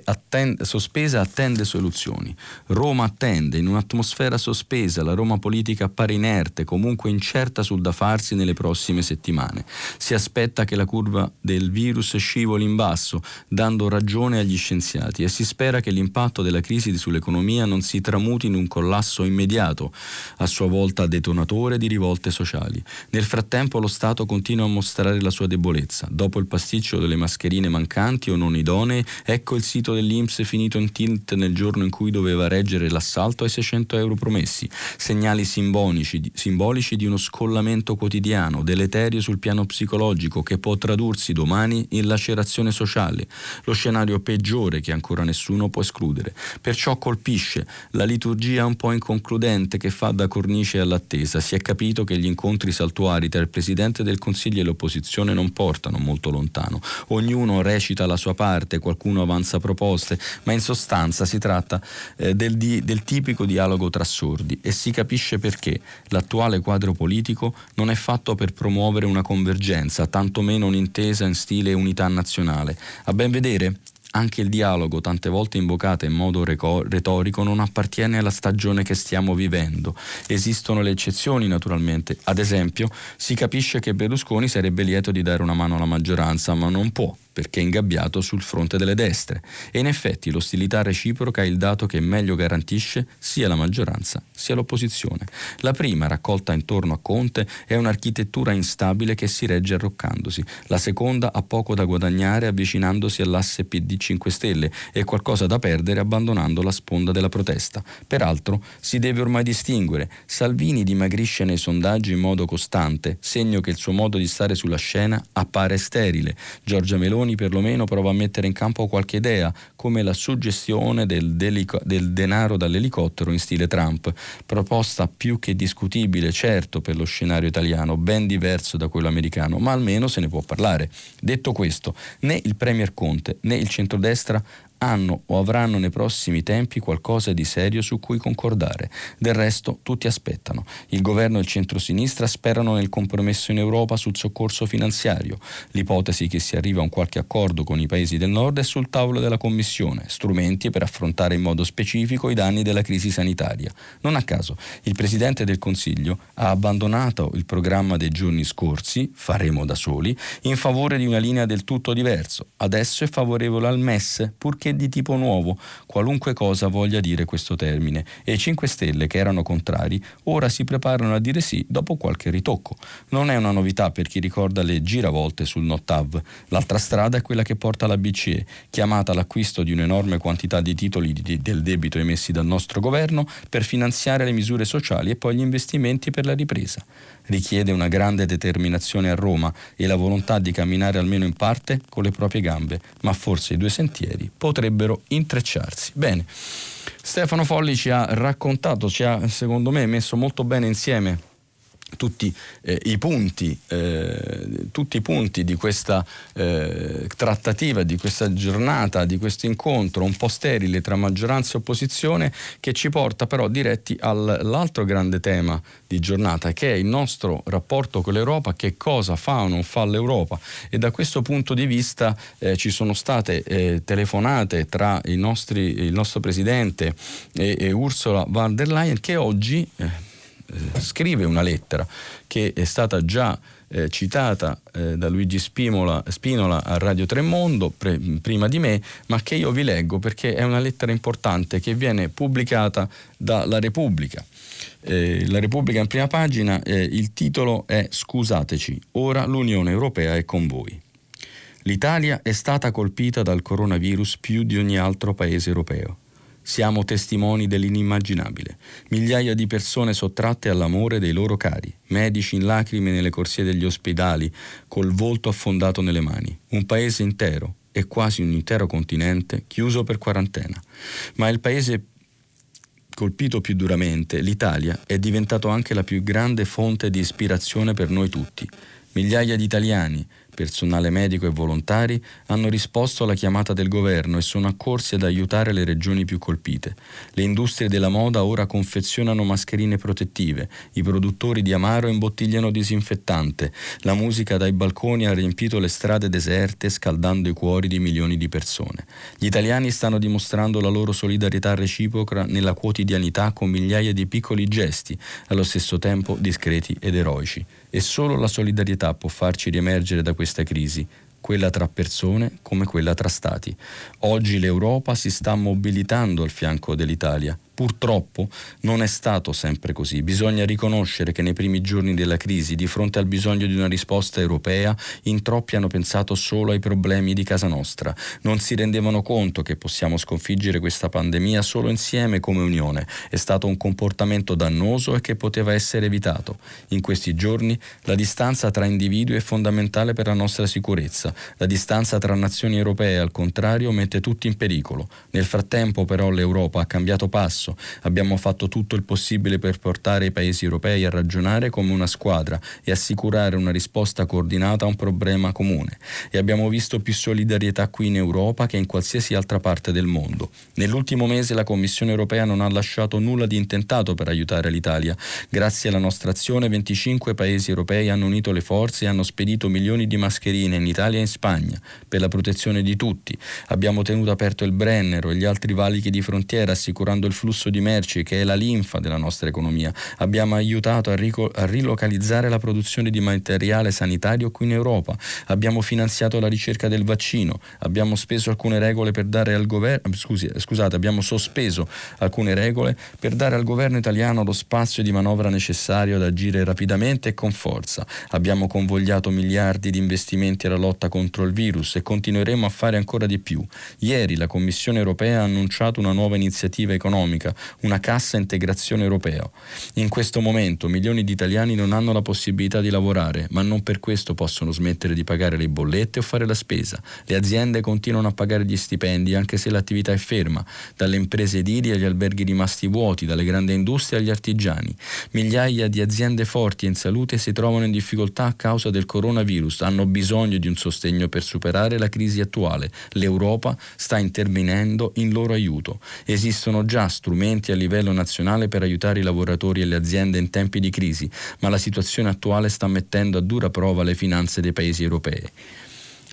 attende, sospesa attende soluzioni. Roma attende, in un'atmosfera sospesa, la Roma politica appare inerte, comunque incerta sul da farsi nelle prossime settimane. Si aspetta che la curva del virus scivoli in basso, dando ragione agli scienziati, e si spera che l'impatto della crisi sull'economia non si tramuti in un collasso immediato, a sua volta detonatore di rivolte sociali. Nel frattempo lo Stato continua a mostrare la sua debolezza. Dopo il pasticcio delle mascherine mancanti o non idonee, idonei, ecco il sito dell'Inps finito in tilt nel giorno in cui doveva reggere l'assalto ai 600 euro promessi, segnali simbolici, simbolici di uno scollamento quotidiano, deleterio sul piano psicologico, che può tradursi domani in lacerazione sociale, lo scenario peggiore che ancora nessuno può escludere. Perciò colpisce la liturgia un po' inconcludente che fa da cornice all'attesa. Si è capito che gli incontri saltuari tra il Presidente del Consiglio e l'opposizione non portano molto lontano. Ognuno recita la sua parte parte, qualcuno avanza proposte, ma in sostanza si tratta eh, del, di, del tipico dialogo tra sordi e si capisce perché l'attuale quadro politico non è fatto per promuovere una convergenza, tantomeno un'intesa in stile unità nazionale. A ben vedere, anche il dialogo, tante volte invocato in modo retorico, non appartiene alla stagione che stiamo vivendo. Esistono le eccezioni, naturalmente. Ad esempio, si capisce che Berlusconi sarebbe lieto di dare una mano alla maggioranza, ma non può perché ingabbiato sul fronte delle destre e in effetti l'ostilità reciproca è il dato che meglio garantisce sia la maggioranza sia l'opposizione. La prima, raccolta intorno a Conte, è un'architettura instabile che si regge arroccandosi, la seconda ha poco da guadagnare avvicinandosi all'asse PD 5 Stelle e qualcosa da perdere abbandonando la sponda della protesta. Peraltro si deve ormai distinguere, Salvini dimagrisce nei sondaggi in modo costante, segno che il suo modo di stare sulla scena appare sterile. Giorgia Meloni Meloni perlomeno prova a mettere in campo qualche idea, come la suggestione del, delico, del denaro dall'elicottero in stile Trump, proposta più che discutibile, certo, per lo scenario italiano, ben diverso da quello americano, ma almeno se ne può parlare. Detto questo, né il Premier Conte né il centrodestra hanno o avranno nei prossimi tempi qualcosa di serio su cui concordare. Del resto tutti aspettano. Il governo e il centrosinistra sperano nel compromesso in Europa sul soccorso finanziario. L'ipotesi che si arriva a un qualche accordo con i paesi del nord è sul tavolo della Commissione, strumenti per affrontare in modo specifico i danni della crisi sanitaria. Non a caso, il Presidente del Consiglio ha abbandonato il programma dei giorni scorsi, faremo da soli, in favore di una linea del tutto diverso. Adesso è favorevole al MES, purché di tipo nuovo, qualunque cosa voglia dire questo termine, e i 5 Stelle, che erano contrari, ora si preparano a dire sì dopo qualche ritocco. Non è una novità per chi ricorda le giravolte sul Nottav. L'altra strada è quella che porta alla BCE, chiamata all'acquisto di un'enorme quantità di titoli di, del debito emessi dal nostro governo per finanziare le misure sociali e poi gli investimenti per la ripresa. Richiede una grande determinazione a Roma e la volontà di camminare almeno in parte con le proprie gambe, ma forse i due sentieri potrebbero intrecciarsi. Bene, Stefano Folli ci ha raccontato, ci ha secondo me messo molto bene insieme tutti, eh, i punti, eh, tutti i punti di questa eh, trattativa, di questa giornata, di questo incontro un po' sterile tra maggioranza e opposizione che ci porta però diretti all'altro grande tema di giornata che è il nostro rapporto con l'Europa, che cosa fa o non fa l'Europa. E da questo punto di vista eh, ci sono state eh, telefonate tra nostri, il nostro Presidente e, e Ursula von der Leyen che oggi eh, scrive una lettera che è stata già eh, citata eh, da Luigi Spinola, Spinola, a Radio Tremondo pre, prima di me, ma che io vi leggo perché è una lettera importante che viene pubblicata dalla Repubblica. Eh, la Repubblica in prima pagina, eh, il titolo è Scusateci, ora l'Unione Europea è con voi. L'Italia è stata colpita dal coronavirus più di ogni altro paese europeo. Siamo testimoni dell'inimmaginabile. Migliaia di persone sottratte all'amore dei loro cari, medici in lacrime nelle corsie degli ospedali, col volto affondato nelle mani. Un paese intero e quasi un intero continente chiuso per quarantena. Ma il paese colpito più duramente, l'Italia, è diventato anche la più grande fonte di ispirazione per noi tutti. Migliaia di italiani, personale medico e volontari hanno risposto alla chiamata del governo e sono accorsi ad aiutare le regioni più colpite. Le industrie della moda ora confezionano mascherine protettive, i produttori di amaro imbottigliano disinfettante, la musica dai balconi ha riempito le strade deserte scaldando i cuori di milioni di persone. Gli italiani stanno dimostrando la loro solidarietà reciproca nella quotidianità con migliaia di piccoli gesti, allo stesso tempo discreti ed eroici. E solo la solidarietà può farci riemergere da questa crisi, quella tra persone come quella tra stati. Oggi l'Europa si sta mobilitando al fianco dell'Italia Purtroppo non è stato sempre così. Bisogna riconoscere che nei primi giorni della crisi, di fronte al bisogno di una risposta europea, in troppi hanno pensato solo ai problemi di casa nostra. Non si rendevano conto che possiamo sconfiggere questa pandemia solo insieme come Unione. È stato un comportamento dannoso e che poteva essere evitato. In questi giorni la distanza tra individui è fondamentale per la nostra sicurezza. La distanza tra nazioni europee, al contrario, mette tutti in pericolo. Nel frattempo però l'Europa ha cambiato passo successo. Abbiamo fatto tutto il possibile per portare i paesi europei a ragionare come una squadra e assicurare una risposta coordinata a un problema comune. E abbiamo visto più solidarietà qui in Europa che in qualsiasi altra parte del mondo. Nell'ultimo mese la Commissione europea non ha lasciato nulla di intentato per aiutare l'Italia. Grazie alla nostra azione 25 paesi europei hanno unito le forze e hanno spedito milioni di mascherine in Italia e in Spagna per la protezione di tutti. Abbiamo tenuto aperto il Brennero e gli altri valichi di frontiera assicurando il flusso flusso di merci che è la linfa della nostra economia. Abbiamo aiutato a, rico- a rilocalizzare la produzione di materiale sanitario qui in Europa. Abbiamo finanziato la ricerca del vaccino. Abbiamo speso alcune regole per dare al governo scusi, scusate, abbiamo sospeso alcune regole per dare al governo italiano lo spazio di manovra necessario ad agire rapidamente e con forza. Abbiamo convogliato miliardi di investimenti alla lotta contro il virus e continueremo a fare ancora di più. Ieri la Commissione europea ha annunciato una nuova iniziativa economica economica, una cassa integrazione europea. In questo momento milioni di italiani non hanno la possibilità di lavorare, ma non per questo possono smettere di pagare le bollette o fare la spesa. Le aziende continuano a pagare gli stipendi anche se l'attività è ferma, dalle imprese edili agli alberghi rimasti vuoti, dalle grandi industrie agli artigiani. Migliaia di aziende forti e in salute si trovano in difficoltà a causa del coronavirus, hanno bisogno di un sostegno per superare la crisi attuale. L'Europa sta intervenendo in loro aiuto. Esistono già strumenti strumenti a livello nazionale per aiutare i lavoratori e le aziende in tempi di crisi, ma la situazione attuale sta mettendo a dura prova le finanze dei paesi europei.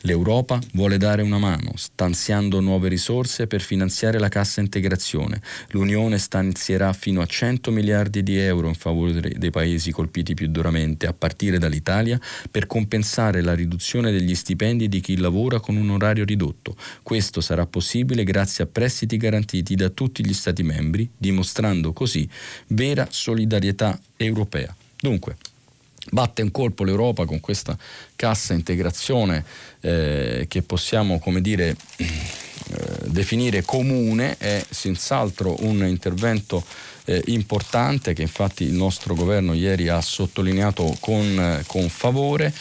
L'Europa vuole dare una mano, stanziando nuove risorse per finanziare la cassa integrazione. L'Unione stanzierà fino a 100 miliardi di euro in favore dei paesi colpiti più duramente, a partire dall'Italia, per compensare la riduzione degli stipendi di chi lavora con un orario ridotto. Questo sarà possibile grazie a prestiti garantiti da tutti gli Stati membri, dimostrando così vera solidarietà europea. Dunque, batte un colpo l'Europa con questa cassa integrazione eh, che possiamo come dire eh, definire comune. È senz'altro un intervento eh, importante che infatti il nostro governo ieri ha sottolineato con, con favore.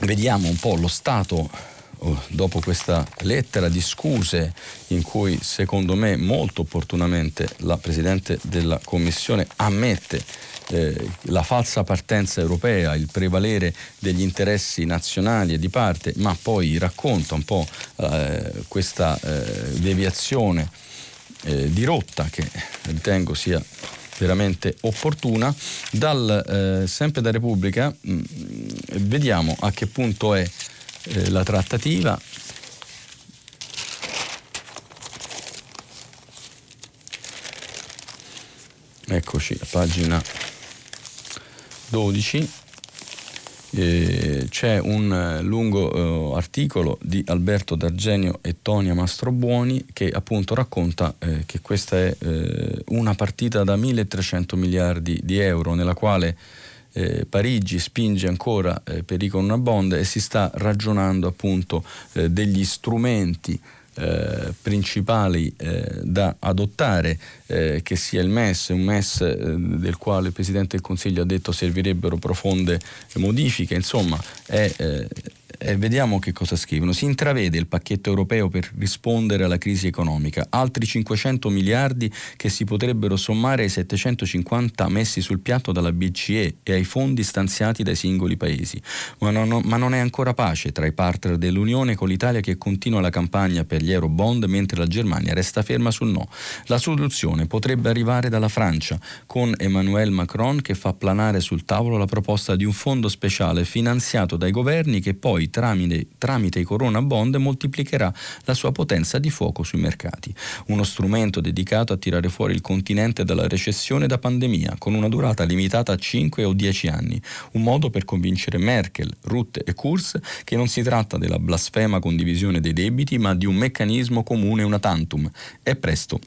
Vediamo un po' lo stato oh, dopo questa lettera di scuse in cui secondo me molto opportunamente la Presidente della Commissione ammette eh, la falsa partenza europea, il prevalere degli interessi nazionali e di parte, ma poi racconta un po' eh, questa eh, deviazione eh, di rotta che ritengo sia veramente opportuna. Dal, eh, sempre da Repubblica mh, mm, vediamo a che punto è la trattativa. Eccoci, pagina 12 eh, c'è un eh, lungo eh, articolo di Alberto D'Argenio e Tonia Mastrobuoni che appunto racconta eh, che questa è eh, una partita da 1300 miliardi di euro nella quale eh, Parigi spinge ancora per i una bond e si sta ragionando appunto degli strumenti eh, principali eh, da adottare, eh, che sia il MES, un MES eh, del quale il Presidente del Consiglio ha detto servirebbero profonde modifiche, insomma è eh, vediamo che cosa scrivono. Si intravede il pacchetto europeo per rispondere alla crisi economica, altri 500 miliardi che si potrebbero sommare ai 750 messi sul piatto dalla BCE e ai fondi stanziati dai singoli paesi. Ma non, ma non è ancora pace tra i partner dell'Unione con l'Italia che continua la campagna per gli eurobond mentre la Germania resta ferma sul no. La soluzione potrebbe arrivare dalla Francia con Emmanuel Macron che fa planare sul tavolo la proposta di un fondo speciale finanziato dai governi che poi tramite, tramite i Corona Bond moltiplicherà la sua potenza di fuoco sui mercati. Uno strumento dedicato a tirare fuori il continente dalla recessione da pandemia, con una durata limitata a 5 o 10 anni. Un modo per convincere Merkel, Rutte e Kurz che non si tratta della blasfema condivisione dei debiti, ma di un meccanismo comune una tantum. È presto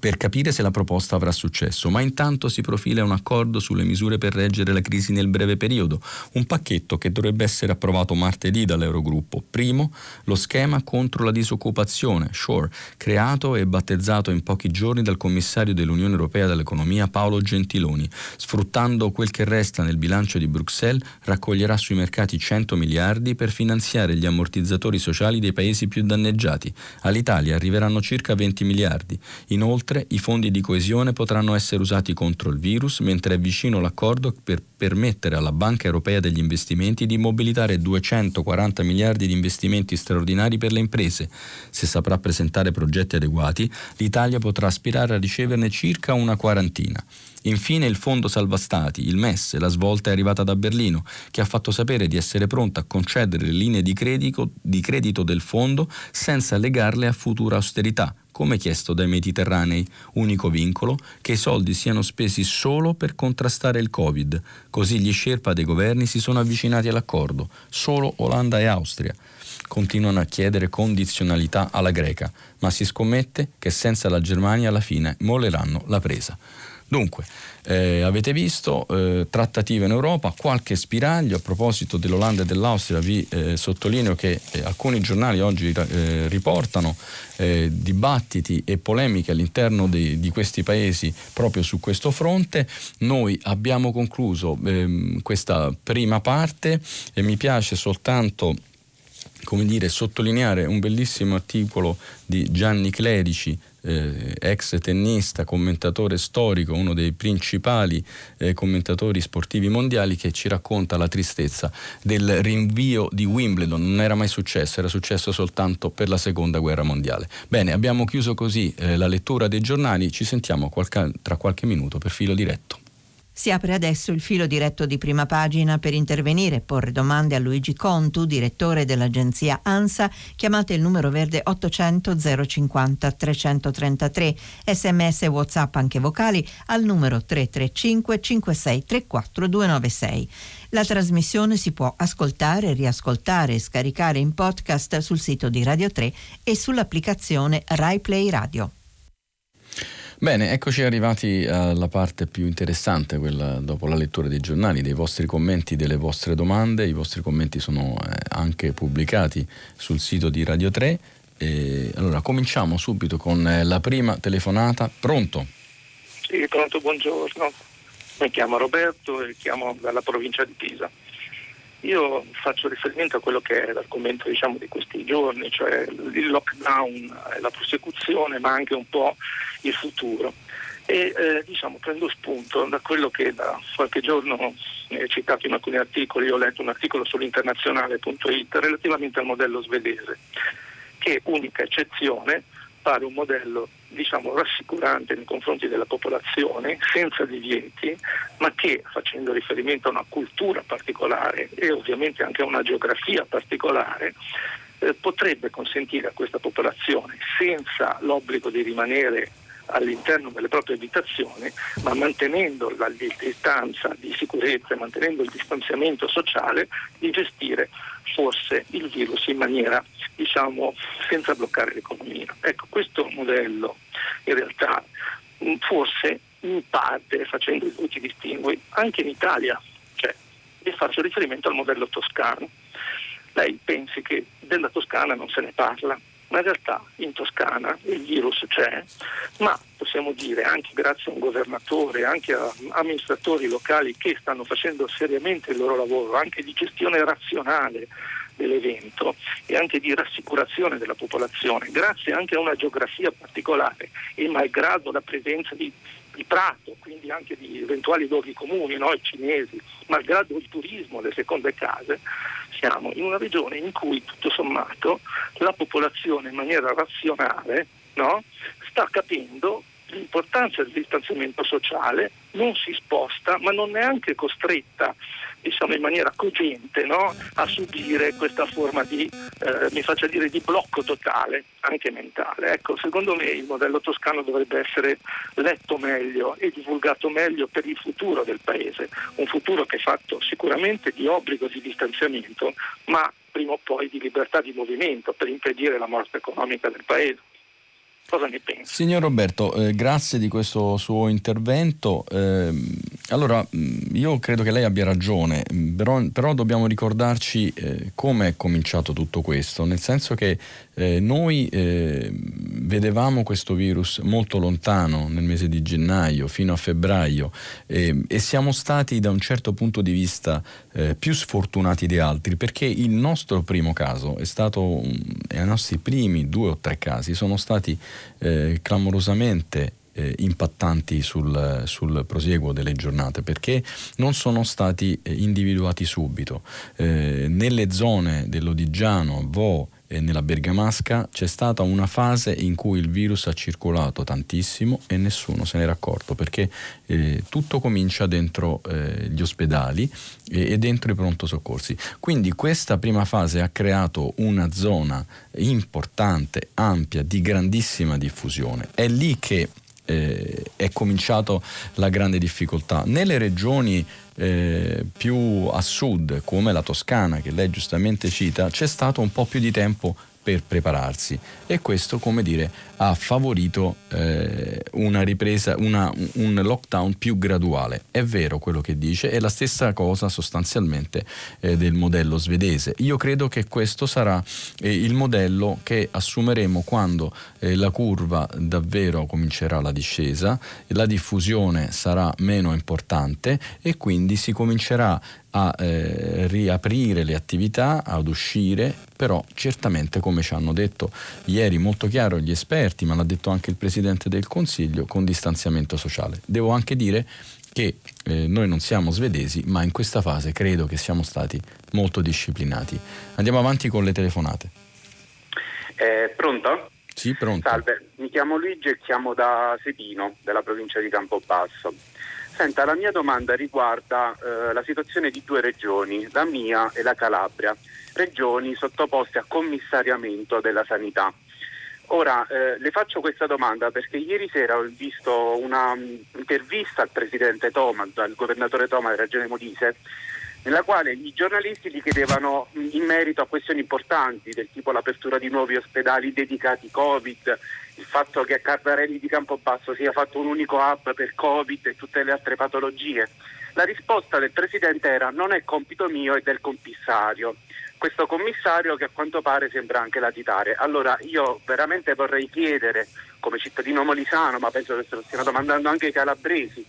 per capire se la proposta avrà successo, ma intanto si profila un accordo sulle misure per reggere la crisi nel breve periodo, un pacchetto che dovrebbe essere approvato martedì dall'Eurogruppo. Primo, lo schema contro la disoccupazione, SURE, creato e battezzato in pochi giorni dal commissario dell'Unione Europea dell'Economia Paolo Gentiloni. Sfruttando quel che resta nel bilancio di Bruxelles, raccoglierà sui mercati 100 miliardi per finanziare gli ammortizzatori sociali dei paesi più danneggiati. All'Italia arriveranno circa 20 miliardi. Inoltre, Inoltre i fondi di coesione potranno essere usati contro il virus, mentre è vicino l'accordo per permettere alla Banca Europea degli Investimenti di mobilitare 240 miliardi di investimenti straordinari per le imprese. Se saprà presentare progetti adeguati, l'Italia potrà aspirare a riceverne circa una quarantina. Infine il Fondo Salva Stati, il MES, la svolta è arrivata da Berlino, che ha fatto sapere di essere pronta a concedere le linee di credito, di credito del fondo senza legarle a futura austerità, come chiesto dai Mediterranei, unico vincolo che i soldi siano spesi solo per contrastare il Covid. Così gli scerpa dei governi si sono avvicinati all'accordo, solo Olanda e Austria. Continuano a chiedere condizionalità alla greca, ma si scommette che senza la Germania alla fine molleranno la presa. Dunque, eh, avete visto eh, trattative in Europa, qualche spiraglio. A proposito dell'Olanda e dell'Austria vi eh, sottolineo che eh, alcuni giornali oggi eh, riportano eh, dibattiti e polemiche all'interno di, di, questi paesi proprio su questo fronte. Noi abbiamo concluso ehm, questa prima parte e mi piace soltanto come dire, sottolineare un bellissimo articolo di Gianni Clerici eh, ex tennista, commentatore storico, uno dei principali eh, commentatori sportivi mondiali, che ci racconta la tristezza del rinvio di Wimbledon. Non era mai successo, era successo soltanto per la seconda guerra mondiale. Bene, abbiamo chiuso così eh, la lettura dei giornali, ci sentiamo qualche, tra qualche minuto per filo diretto. Si apre adesso il filo diretto di prima pagina per intervenire e porre domande a Luigi Contu, direttore dell'agenzia ANSA. Chiamate il numero verde 800 050 333, sms e whatsapp anche vocali al numero 335 56 34 296. La trasmissione si può ascoltare, riascoltare e scaricare in podcast sul sito di Radio 3 e sull'applicazione RaiPlay Radio. Bene, eccoci arrivati alla parte più interessante, quella dopo la lettura dei giornali, dei vostri commenti, delle vostre domande. I vostri commenti sono eh, anche pubblicati sul sito di Radio 3. E allora, cominciamo subito con eh, la prima telefonata. Pronto? Sì, pronto, buongiorno. Mi chiamo Roberto e chiamo dalla provincia di Pisa. Io faccio riferimento a quello che è l'argomento diciamo, di questi giorni, cioè il lockdown, la prosecuzione, ma anche un po' il futuro. E eh, diciamo, prendo spunto da quello che da qualche giorno è citato in alcuni articoli, ho letto un articolo sull'internazionale.it relativamente al modello svedese, che unica eccezione pare un modello diciamo, rassicurante nei confronti della popolazione, senza divieti, ma che facendo riferimento a una cultura particolare e ovviamente anche a una geografia particolare, eh, potrebbe consentire a questa popolazione, senza l'obbligo di rimanere all'interno delle proprie abitazioni, ma mantenendo la distanza di sicurezza e mantenendo il distanziamento sociale, di gestire forse il virus in maniera diciamo senza bloccare l'economia. Ecco, questo modello in realtà mm, forse in parte, facendo i dovuti distingui, anche in Italia c'è, e faccio riferimento al modello toscano. Lei pensi che della Toscana non se ne parla, ma in realtà in Toscana il virus c'è, ma possiamo dire anche grazie a un governatore, anche a amministratori locali che stanno facendo seriamente il loro lavoro, anche di gestione razionale dell'evento e anche di rassicurazione della popolazione, grazie anche a una geografia particolare e malgrado la presenza di, di prato, quindi anche di eventuali luoghi comuni, noi cinesi, malgrado il turismo, le seconde case, siamo in una regione in cui tutto sommato la popolazione in maniera razionale no, sta capendo l'importanza del distanziamento sociale, non si sposta, ma non è neanche costretta diciamo, in maniera cogente no? a subire questa forma di, eh, mi faccia dire, di blocco totale, anche mentale. Ecco, secondo me il modello toscano dovrebbe essere letto meglio e divulgato meglio per il futuro del Paese, un futuro che è fatto sicuramente di obbligo di distanziamento, ma prima o poi di libertà di movimento per impedire la morte economica del Paese. Cosa ne pensi? Signor Roberto, eh, grazie di questo suo intervento. Eh, allora, io credo che lei abbia ragione, però, però dobbiamo ricordarci eh, come è cominciato tutto questo, nel senso che eh, noi eh, vedevamo questo virus molto lontano nel mese di gennaio fino a febbraio e siamo stati da un certo punto di vista eh, più sfortunati di altri perché il nostro primo caso è stato, i nostri primi due o tre casi sono stati eh, clamorosamente eh, impattanti sul, sul, prosieguo delle giornate perché non sono stati eh, individuati subito. Eh, nelle zone dell'Odigiano, Vo, e nella Bergamasca c'è stata una fase in cui il virus ha circolato tantissimo e nessuno se n'era accorto perché eh, tutto comincia dentro eh, gli ospedali e, e, dentro i pronto soccorsi. Quindi questa prima fase ha creato una zona importante, ampia, di grandissima diffusione. È lì che eh, è cominciata la grande difficoltà. Nelle regioni eh, più a sud, come la Toscana, che lei giustamente cita, c'è stato un po' più di tempo per prepararsi e questo, come dire, ha favorito eh, una ripresa, una, un lockdown più graduale. È vero quello che dice, è la stessa cosa sostanzialmente eh, del modello svedese. Io credo che questo sarà eh, il modello che assumeremo quando eh, la curva davvero comincerà la discesa, la diffusione sarà meno importante e quindi si comincerà a eh, riaprire le attività, ad uscire, però certamente come ci hanno detto ieri molto chiaro gli esperti, ma l'ha detto anche il Presidente del Consiglio, con distanziamento sociale. Devo anche dire che eh, noi non siamo svedesi, ma in questa fase credo che siamo stati molto disciplinati. Andiamo avanti con le telefonate. Eh, pronto? Sì, pronto. Salve, mi chiamo Luigi e chiamo da Sepino, della provincia di Campobasso. Senta, la mia domanda riguarda eh, la situazione di due regioni, la mia e la Calabria, regioni sottoposte a commissariamento della sanità. Ora eh, le faccio questa domanda perché ieri sera ho visto un'intervista al presidente Toma, al governatore Toma della regione Molise, nella quale i giornalisti gli chiedevano in merito a questioni importanti del tipo l'apertura di nuovi ospedali dedicati Covid, il fatto che a Cardarelli di Campobasso sia fatto un unico hub per Covid e tutte le altre patologie. La risposta del Presidente era non è compito mio, è del commissario. Questo commissario che a quanto pare sembra anche latitare. Allora io veramente vorrei chiedere, come cittadino molisano, ma penso che se lo stiano domandando anche i calabresi,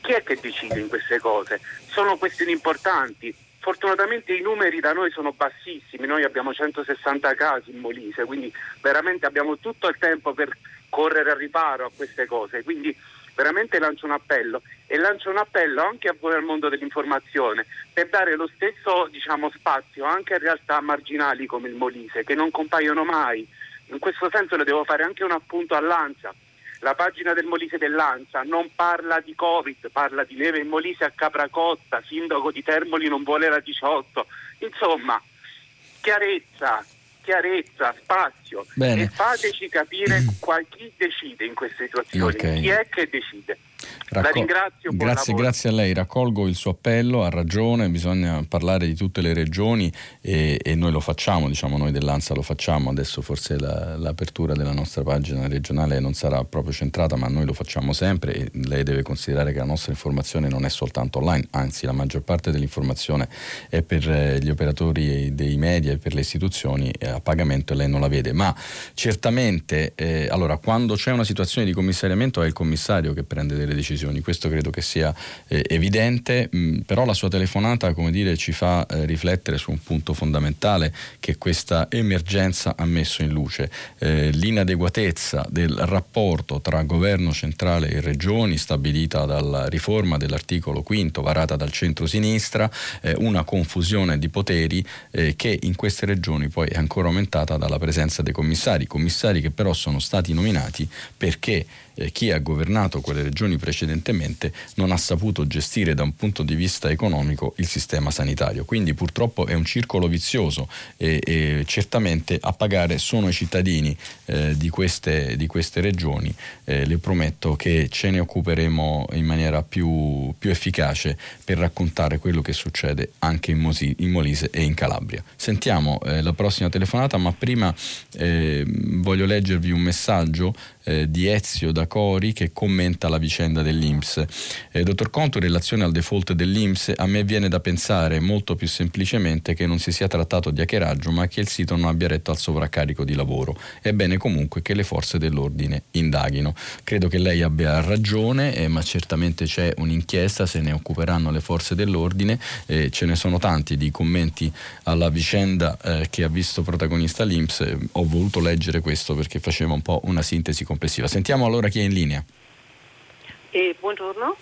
chi è che decide in queste cose? Sono questioni importanti. Fortunatamente i numeri da noi sono bassissimi, noi abbiamo 160 casi in Molise, quindi veramente abbiamo tutto il tempo per correre al riparo a queste cose. Quindi veramente lancio un appello e lancio un appello anche a voi al mondo dell'informazione per dare lo stesso diciamo, spazio anche a realtà marginali come il Molise che non compaiono mai. In questo senso le devo fare anche un appunto all'Anza la pagina del Molise dell'Anza non parla di Covid, parla di neve in Molise a Capracotta, sindaco di Termoli non vuole la 18. Insomma, chiarezza, chiarezza, spazio Bene. e fateci capire chi decide in queste situazioni, okay. chi è che decide. La ringrazio. Grazie, grazie, a lei. Raccolgo il suo appello, ha ragione, bisogna parlare di tutte le regioni e, e noi lo facciamo, diciamo noi dell'ANSA lo facciamo, adesso forse la, l'apertura della nostra pagina regionale non sarà proprio centrata, ma noi lo facciamo sempre e lei deve considerare che la nostra informazione non è soltanto online, anzi la maggior parte dell'informazione è per eh, gli operatori dei media e per le istituzioni a pagamento e lei non la vede, ma certamente eh, allora, quando c'è una situazione di commissariamento è il commissario che prende delle decisioni, questo credo che sia eh, evidente, mh, mm, però la sua telefonata come dire, ci fa eh, riflettere su un punto fondamentale che questa emergenza ha messo in luce, eh, l'inadeguatezza del rapporto tra governo centrale e regioni stabilita dalla riforma dell'articolo quinto varata dal centro-sinistra, eh, una confusione di poteri eh, che in queste regioni poi è ancora aumentata dalla presenza dei commissari, commissari che però sono stati nominati perché eh, chi ha governato quelle regioni precedentemente non ha saputo gestire da un punto di vista economico il sistema sanitario. Quindi purtroppo è un circolo vizioso e, e certamente a pagare sono i cittadini eh, di, queste, di, queste, regioni. Eh, le prometto che ce ne occuperemo in maniera più, più efficace per raccontare quello che succede anche in, Mosi, in Molise e in Calabria. Sentiamo eh, la prossima telefonata, ma prima eh, voglio leggervi un messaggio eh, di Ezio da Cori che commenta la vicenda dell'Inps. Eh, dottor Conto, in relazione al default dell'Inps, a me viene da pensare molto più semplicemente che non si sia trattato di hackeraggio, ma che il sito non abbia retto al sovraccarico di lavoro. È bene comunque che le forze dell'ordine indaghino. Credo che lei abbia ragione, eh, ma certamente c'è un'inchiesta, se ne occuperanno le forze dell'ordine, eh, ce ne sono tanti di commenti alla vicenda eh, che ha visto protagonista l'Inps. ho voluto leggere questo perché faceva un po' una sintesi complessiva. Sentiamo allora chi è in linea. Eh, buongiorno.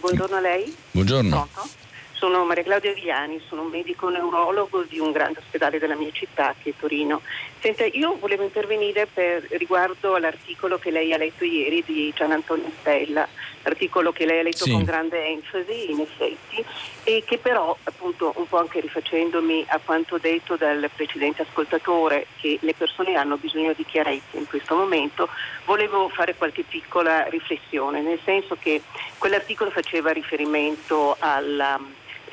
buongiorno a lei. Buongiorno. Pronto? Sono Maria Claudia Viani, sono un medico neurologo di un grande ospedale della mia città, che è Torino. Senta, io volevo intervenire per, riguardo all'articolo che lei ha letto ieri di Gian Antonio Stella, articolo che lei ha letto sì. con grande enfasi, in effetti, e che però, appunto, un po' anche rifacendomi a quanto detto dal precedente ascoltatore, che le persone hanno bisogno di chiarezza in questo momento, volevo fare qualche piccola riflessione, nel senso che quell'articolo faceva riferimento alla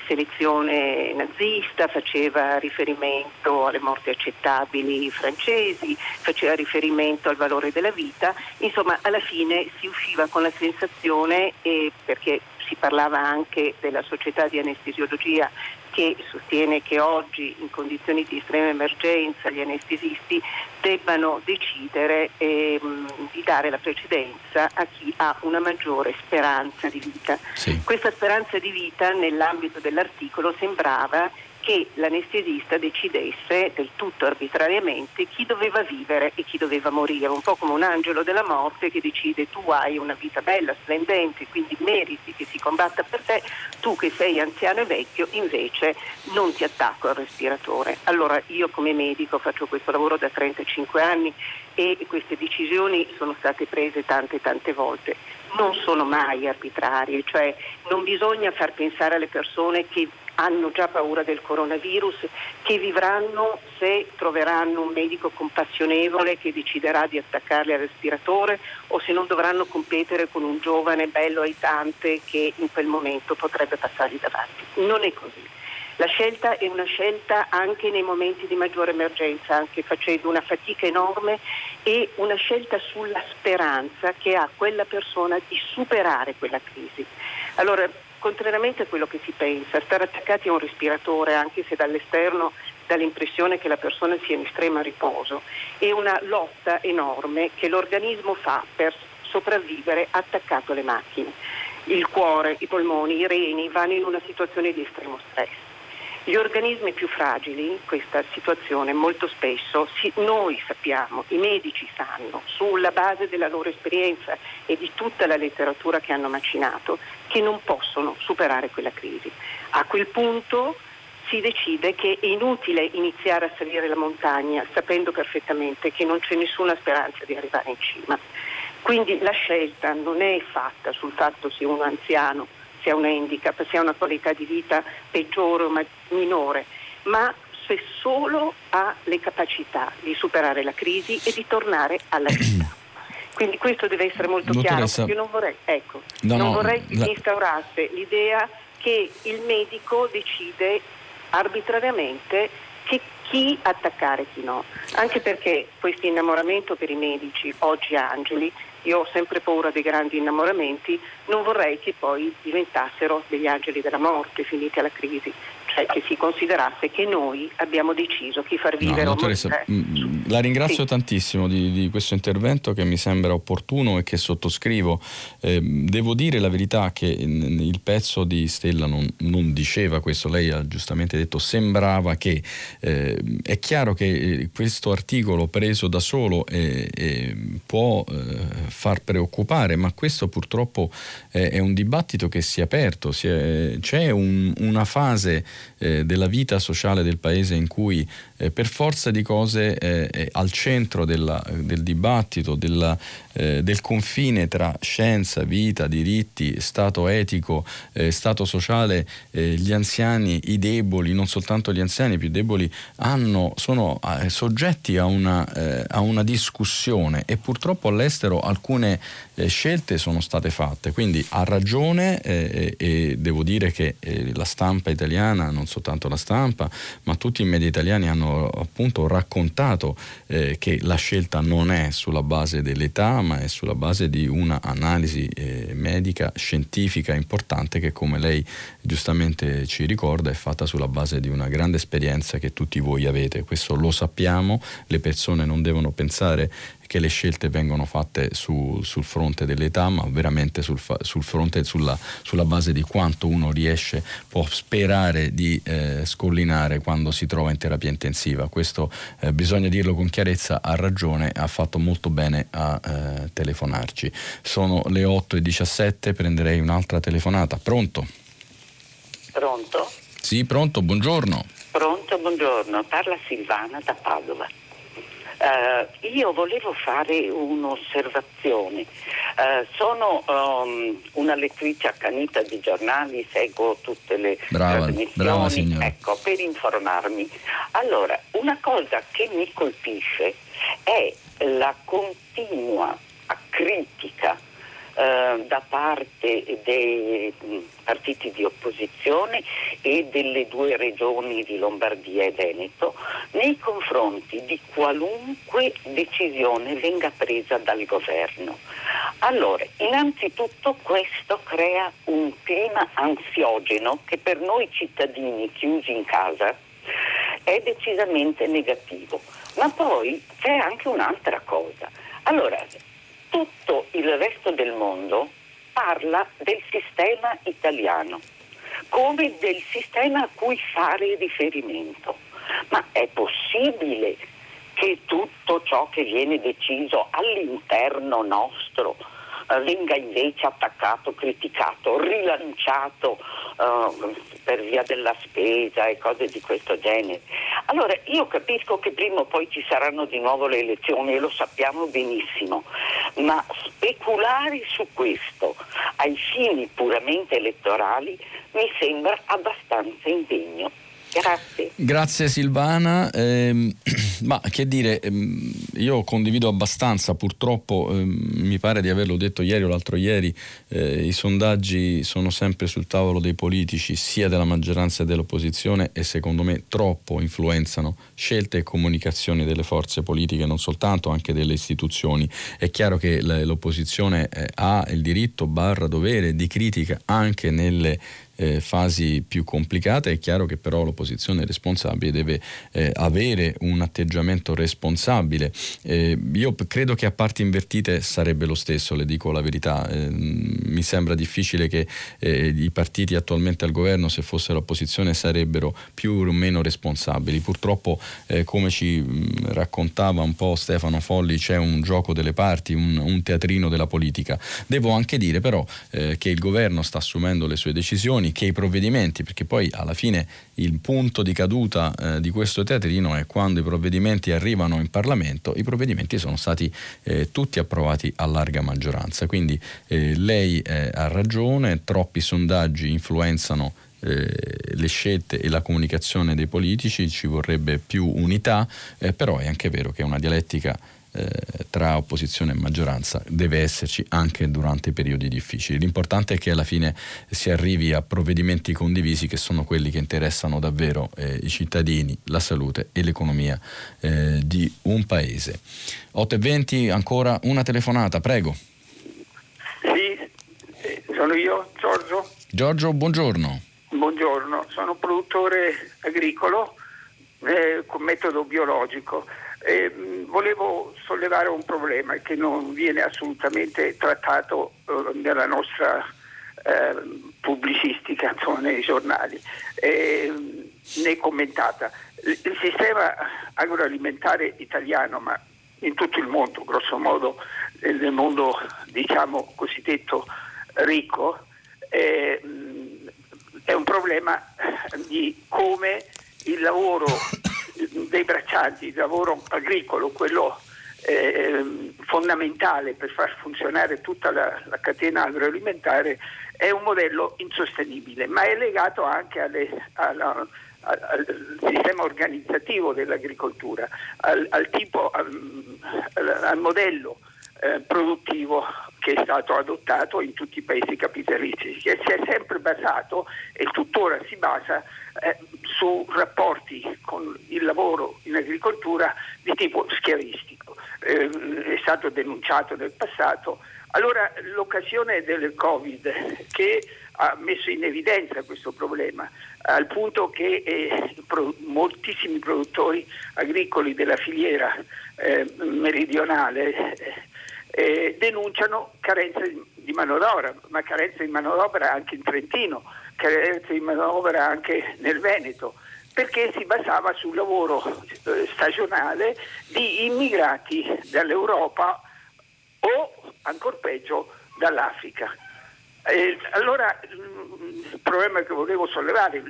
selezione nazista, faceva riferimento alle morti accettabili francesi, faceva riferimento al valore della vita, insomma alla fine si usciva con la sensazione, eh, perché si parlava anche della società di anestesiologia che sostiene che oggi in condizioni di estrema emergenza gli anestesisti debbano decidere ehm, di dare la precedenza a chi ha una maggiore speranza di vita. Sì. Questa speranza di vita nell'ambito dell'articolo sembrava che l'anestesista decidesse del tutto arbitrariamente chi doveva vivere e chi doveva morire, un po' come un angelo della morte che decide tu hai una vita bella, splendente, quindi meriti che si combatta per te, tu che sei anziano e vecchio invece non ti attacco al respiratore. Allora io come medico faccio questo lavoro da 35 anni e queste decisioni sono state prese tante tante volte. Non sono mai arbitrarie, cioè non bisogna far pensare alle persone che hanno già paura del coronavirus, che vivranno se troveranno un medico compassionevole che deciderà di attaccarli al respiratore o se non dovranno competere con un giovane bello aitante che in quel momento potrebbe passargli davanti. Non è così. La scelta è una scelta anche nei momenti di maggiore emergenza, anche facendo una fatica enorme e una scelta sulla speranza che ha quella persona di superare quella crisi. Allora, contrariamente a quello che si pensa, stare attaccati a un respiratore, anche se dall'esterno dà l'impressione che la persona sia in estremo riposo, è una lotta enorme che l'organismo fa per sopravvivere attaccato alle macchine. Il cuore, i polmoni, i reni vanno in una situazione di estremo stress. Gli organismi più fragili questa situazione molto spesso si, noi sappiamo, i medici sanno, sulla base della loro esperienza e di tutta la letteratura che hanno macinato, che non possono superare quella crisi. A quel punto si decide che è inutile iniziare a salire la montagna sapendo perfettamente che non c'è nessuna speranza di arrivare in cima. Quindi la scelta non è fatta sul fatto se uno anziano se ha un handicap, se ha una qualità di vita peggiore o minore, ma se solo ha le capacità di superare la crisi e di tornare alla vita. [clears throat] Quindi questo deve essere molto Dottoressa, chiaro, io non vorrei, ecco, no, non vorrei che la... instaurasse l'idea che il medico decide arbitrariamente che chi attaccare e chi no, anche perché questo innamoramento per i medici, oggi angeli, io ho sempre paura dei grandi innamoramenti, non vorrei che poi diventassero degli angeli della morte finiti alla crisi cioè che si considerasse che noi abbiamo deciso chi far vivere no, dottoressa, mh, mm, mm, la ringrazio sì. tantissimo di, di, questo intervento che mi sembra opportuno e che sottoscrivo. Eh, devo dire la verità che il pezzo di Stella non, non, diceva questo, lei ha giustamente detto sembrava che eh, è chiaro che eh, questo articolo preso da solo eh, eh, può eh, far preoccupare, ma questo purtroppo è un dibattito che si è aperto, si è, c'è un, una fase eh, della vita sociale del paese in cui eh, per forza di cose eh, al centro della, del dibattito, della, eh, del confine tra scienza, vita, diritti, stato etico, eh, stato sociale, eh, gli anziani, i deboli, non soltanto gli anziani, più deboli, hanno, sono soggetti a una, a una, discussione. E purtroppo all'estero alcune scelte sono state fatte, quindi ha ragione e devo dire che la stampa italiana, non soltanto la stampa, ma tutti i media italiani hanno hanno appunto raccontato eh, che la scelta non è sulla base dell'età ma è sulla base di un'analisi eh, medica scientifica importante che come lei giustamente ci ricorda è fatta sulla base di una grande esperienza che tutti voi avete. Questo lo sappiamo, le persone non devono pensare che le scelte vengono fatte su, sul fronte dell'età, ma veramente sul, sul fronte, sulla, sulla, base di quanto uno riesce, può sperare di eh, scollinare quando si trova in terapia intensiva. Questo eh, bisogna dirlo con chiarezza, ha ragione, ha fatto molto bene a eh, telefonarci. Sono le 8.17, prenderei un'altra telefonata. Pronto? Pronto? Sì, pronto, buongiorno. Pronto, buongiorno. Parla Silvana da Padova. Uh, io volevo fare un'osservazione. Uh, sono um, una lettrice accanita di giornali, seguo tutte le brava, trasmissioni brava ecco, per informarmi. Allora, una cosa che mi colpisce è la continua critica eh, da parte dei mm, partiti di opposizione e delle due regioni di Lombardia e Veneto nei confronti di qualunque decisione venga presa dal governo. Allora, innanzitutto questo crea un clima ansiogeno che per noi cittadini chiusi in casa è decisamente negativo. Ma poi c'è anche un'altra cosa. Allora, tutto il resto del mondo parla del sistema italiano. come del sistema a cui fare riferimento. Ma è possibile che tutto ciò che viene deciso all'interno nostro venga invece attaccato, criticato, rilanciato uh, per via della spesa e cose di questo genere. Allora io capisco che prima o poi ci saranno di nuovo le elezioni e lo sappiamo benissimo, ma speculare su questo ai fini puramente elettorali mi sembra abbastanza indegno. Grazie. Grazie Silvana. Eh, [clears throat] ma che dire, ehm, io condivido abbastanza, purtroppo ehm, mi pare di averlo detto ieri o l'altro ieri, eh, i sondaggi sono sempre sul tavolo dei politici, sia della maggioranza che dell'opposizione e secondo me troppo influenzano scelte e comunicazioni delle forze politiche, non soltanto, anche delle istituzioni. È chiaro che l'opposizione eh, ha il diritto barra dovere di critica anche nelle eh, fasi più complicate, è chiaro che però l'opposizione responsabile deve eh, avere un atteggiamento responsabile. Eh, io credo che a parti invertite sarebbe lo stesso, le dico la verità. Eh, mi sembra difficile che eh, i partiti attualmente al governo, se fossero opposizione, sarebbero più o meno responsabili. Purtroppo, eh, come ci raccontava un po' Stefano Folli, c'è un gioco delle parti, un, un teatrino della politica. Devo anche dire però che il governo sta assumendo le sue decisioni decisioni che i provvedimenti, perché poi alla fine il punto di caduta eh, di questo teatrino è quando i provvedimenti arrivano in Parlamento, i provvedimenti sono stati eh, tutti approvati a larga maggioranza. Quindi eh, lei eh, ha ragione, troppi sondaggi influenzano eh, le scelte e la comunicazione dei politici, ci vorrebbe più unità, eh, però è anche vero che una dialettica eh, tra opposizione e maggioranza deve esserci anche durante i periodi difficili. L'importante è che alla fine si arrivi a provvedimenti condivisi che sono quelli che interessano davvero eh, i cittadini, la salute e l'economia eh, di un paese. 8.20 ancora una telefonata, prego. Sì, eh, sono io, Giorgio. Giorgio, buongiorno. Buongiorno, sono produttore agricolo eh, con metodo biologico. Eh, volevo sollevare un problema che non viene assolutamente trattato eh, nella nostra eh, pubblicistica, [laughs] insomma, nei giornali, né commentata. Il, sistema agroalimentare italiano, ma in tutto il mondo, grosso modo nel mondo diciamo cosiddetto ricco, è, è un problema di come il lavoro dei braccianti, il lavoro agricolo, quello eh, fondamentale per far funzionare tutta la, la, catena agroalimentare, è un modello insostenibile, ma è legato anche alle, alla, al, sistema organizzativo dell'agricoltura, al, al, tipo, al modello eh, produttivo che è stato adottato in tutti i paesi capitalistici, che si è sempre basato e tuttora si basa eh, su rapporti con il lavoro in agricoltura di tipo schiavistico. Eh, è stato denunciato nel passato. Allora l'occasione del Covid che ha messo in evidenza questo problema, al punto che eh, pro- moltissimi produttori agricoli della filiera eh, meridionale eh, denunciano carenza di manodopera, ma carenza di manodopera anche in Trentino, carenza di manodopera anche nel Veneto, perché si basava sul lavoro eh, stagionale di immigrati dall'Europa o, ancora peggio, dall'Africa. Eh, allora il problema che volevo sollevare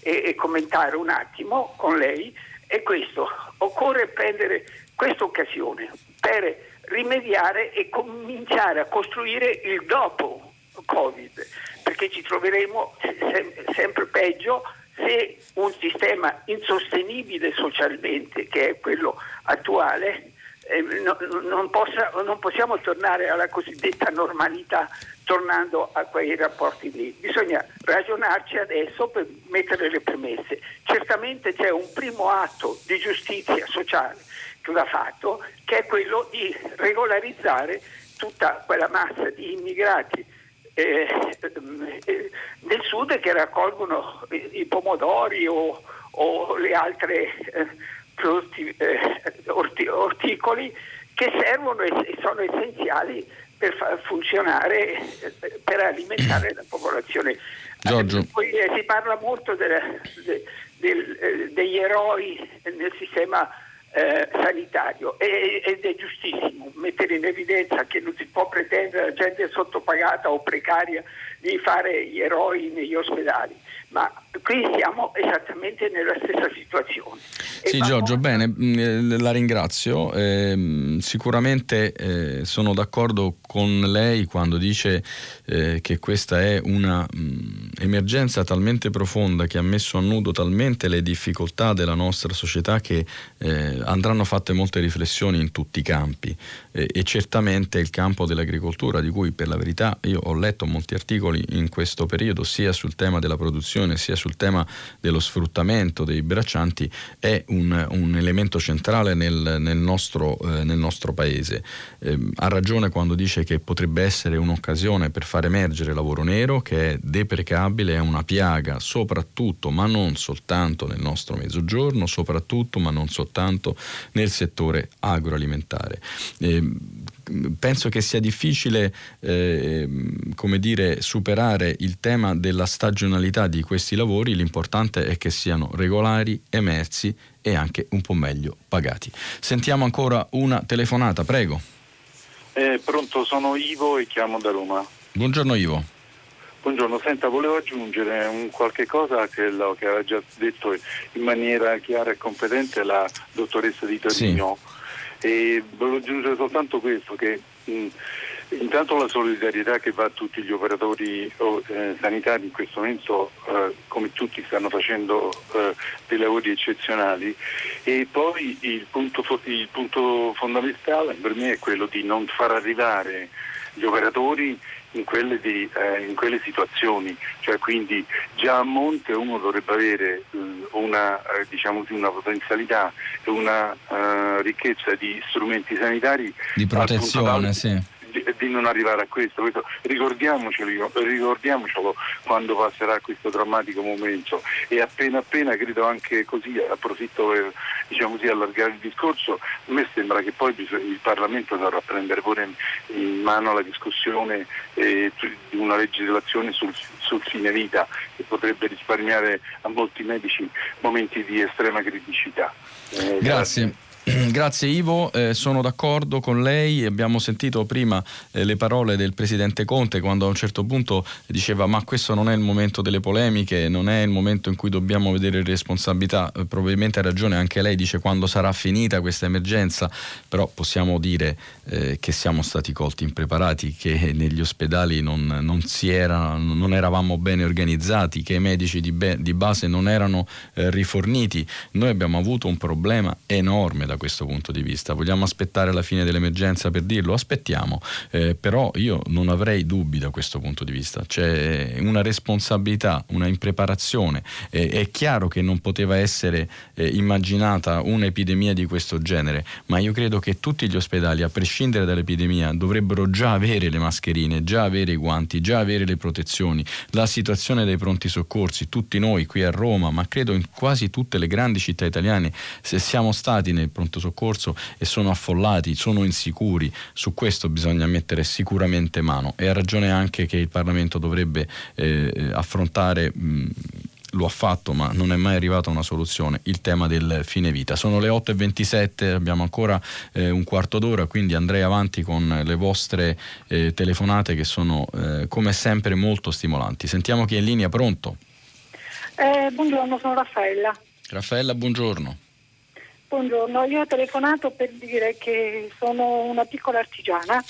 e, e commentare un attimo con lei è questo. Occorre prendere questa occasione per rimediare e cominciare a costruire il dopo Covid, perché ci troveremo sem- sempre peggio se un sistema insostenibile socialmente, che è quello attuale, eh, no, non, possa, non, possiamo tornare alla cosiddetta normalità tornando a quei rapporti lì. Bisogna ragionarci adesso per mettere le premesse. Certamente c'è un primo atto di giustizia sociale che va fatto, che è quello di regolarizzare tutta quella massa di immigrati eh, eh, del sud che raccolgono i, pomodori o, o le altre prodotti eh, orti, orticoli che servono e sono essenziali per far funzionare, per alimentare la popolazione Giorgio. Poi, si parla molto delle, de, del, degli eroi nel sistema eh, sanitario e, ed è giustissimo mettere in evidenza che non si può pretendere a gente sottopagata o precaria di fare gli eroi negli ospedali, ma qui siamo esattamente nella stessa situazione. Sì, Giorgio, bene, mm, eh, la ringrazio. Eh, sicuramente eh, sono d'accordo con lei quando dice eh, che questa è un'emergenza mm, talmente profonda che ha messo a nudo talmente le difficoltà della nostra società che eh, andranno fatte molte riflessioni in tutti i campi eh, e certamente il campo dell'agricoltura, di cui per la verità io ho letto molti articoli in questo periodo, sia sul tema della produzione sia sul tema dello sfruttamento dei braccianti è un, un elemento centrale nel, nel, nostro, eh, nel nostro, paese. Eh, ha ragione quando dice che potrebbe essere un'occasione per far emergere lavoro nero che è deprecabile, è una piaga soprattutto, ma non soltanto nel nostro mezzogiorno, soprattutto ma non soltanto nel settore agroalimentare. Eh, penso che sia difficile eh, come dire, superare il tema della stagionalità di questi lavori, l'importante è che siano regolari, emersi e anche un po' meglio pagati. Sentiamo ancora una telefonata, prego. Eh, pronto, sono Ivo e chiamo da Roma. Buongiorno Ivo. Buongiorno, senta, volevo aggiungere un qualche cosa a quello che aveva già detto in maniera chiara e competente la dottoressa di Torino. Sì e volevo aggiungere soltanto questo, che mh, intanto la solidarietà che va a tutti gli operatori oh, eh, sanitari in questo momento, eh, come tutti stanno facendo eh, dei lavori eccezionali, e poi il punto, il punto fondamentale per me è quello di non far arrivare gli operatori in quelle, di, eh, in quelle, situazioni, cioè quindi già a monte uno dovrebbe avere eh, una, eh, diciamo una, potenzialità e una eh, ricchezza di strumenti sanitari di protezione, sì di, di, non arrivare a questo, questo ricordiamocelo, ricordiamocelo, quando passerà questo drammatico momento e appena appena credo anche così, approfitto per diciamo così, allargare il discorso, a me sembra che poi il Parlamento dovrà prendere pure in mano la discussione eh, di una legislazione sul, sul fine vita che potrebbe risparmiare a molti medici momenti di estrema criticità. Eh, grazie. [clears throat] grazie. Ivo, eh, sono d'accordo con lei, abbiamo sentito prima eh, le parole del Presidente Conte quando a un certo punto diceva ma questo non è il momento delle polemiche, non è il momento in cui dobbiamo vedere responsabilità, eh, probabilmente ha ragione anche lei, dice quando sarà finita questa emergenza, però possiamo dire eh, che siamo stati colti impreparati, che negli ospedali non, non, era, non eravamo bene organizzati, che i medici di, be- di base non erano eh, riforniti, noi abbiamo avuto un problema enorme da questo punto di vista. Vogliamo aspettare la fine dell'emergenza per dirlo? Aspettiamo, eh, però io non avrei dubbi da questo punto di vista. C'è una responsabilità, una impreparazione. Eh, è chiaro che non poteva essere eh, immaginata un'epidemia di questo genere, ma io credo che tutti gli ospedali, a prescindere dall'epidemia, dovrebbero già avere le mascherine, già avere i guanti, già avere le protezioni. La situazione dei pronti soccorsi, tutti noi qui a Roma, ma credo in quasi tutte le grandi città italiane, se siamo stati nel pronto pronto soccorso e sono affollati, sono insicuri. Su questo bisogna mettere sicuramente mano e ha ragione anche che il Parlamento dovrebbe eh, affrontare mh, lo ha fatto ma non è mai arrivata una soluzione, il tema del fine vita. Sono le 8.27, abbiamo ancora eh, un quarto d'ora, quindi andrei avanti con le vostre eh, telefonate che sono eh, come sempre molto stimolanti. Sentiamo chi è in linea, pronto? Eh, buongiorno, sono Raffaella. Raffaella, buongiorno. Buongiorno, io ho telefonato per dire che sono una piccola artigiana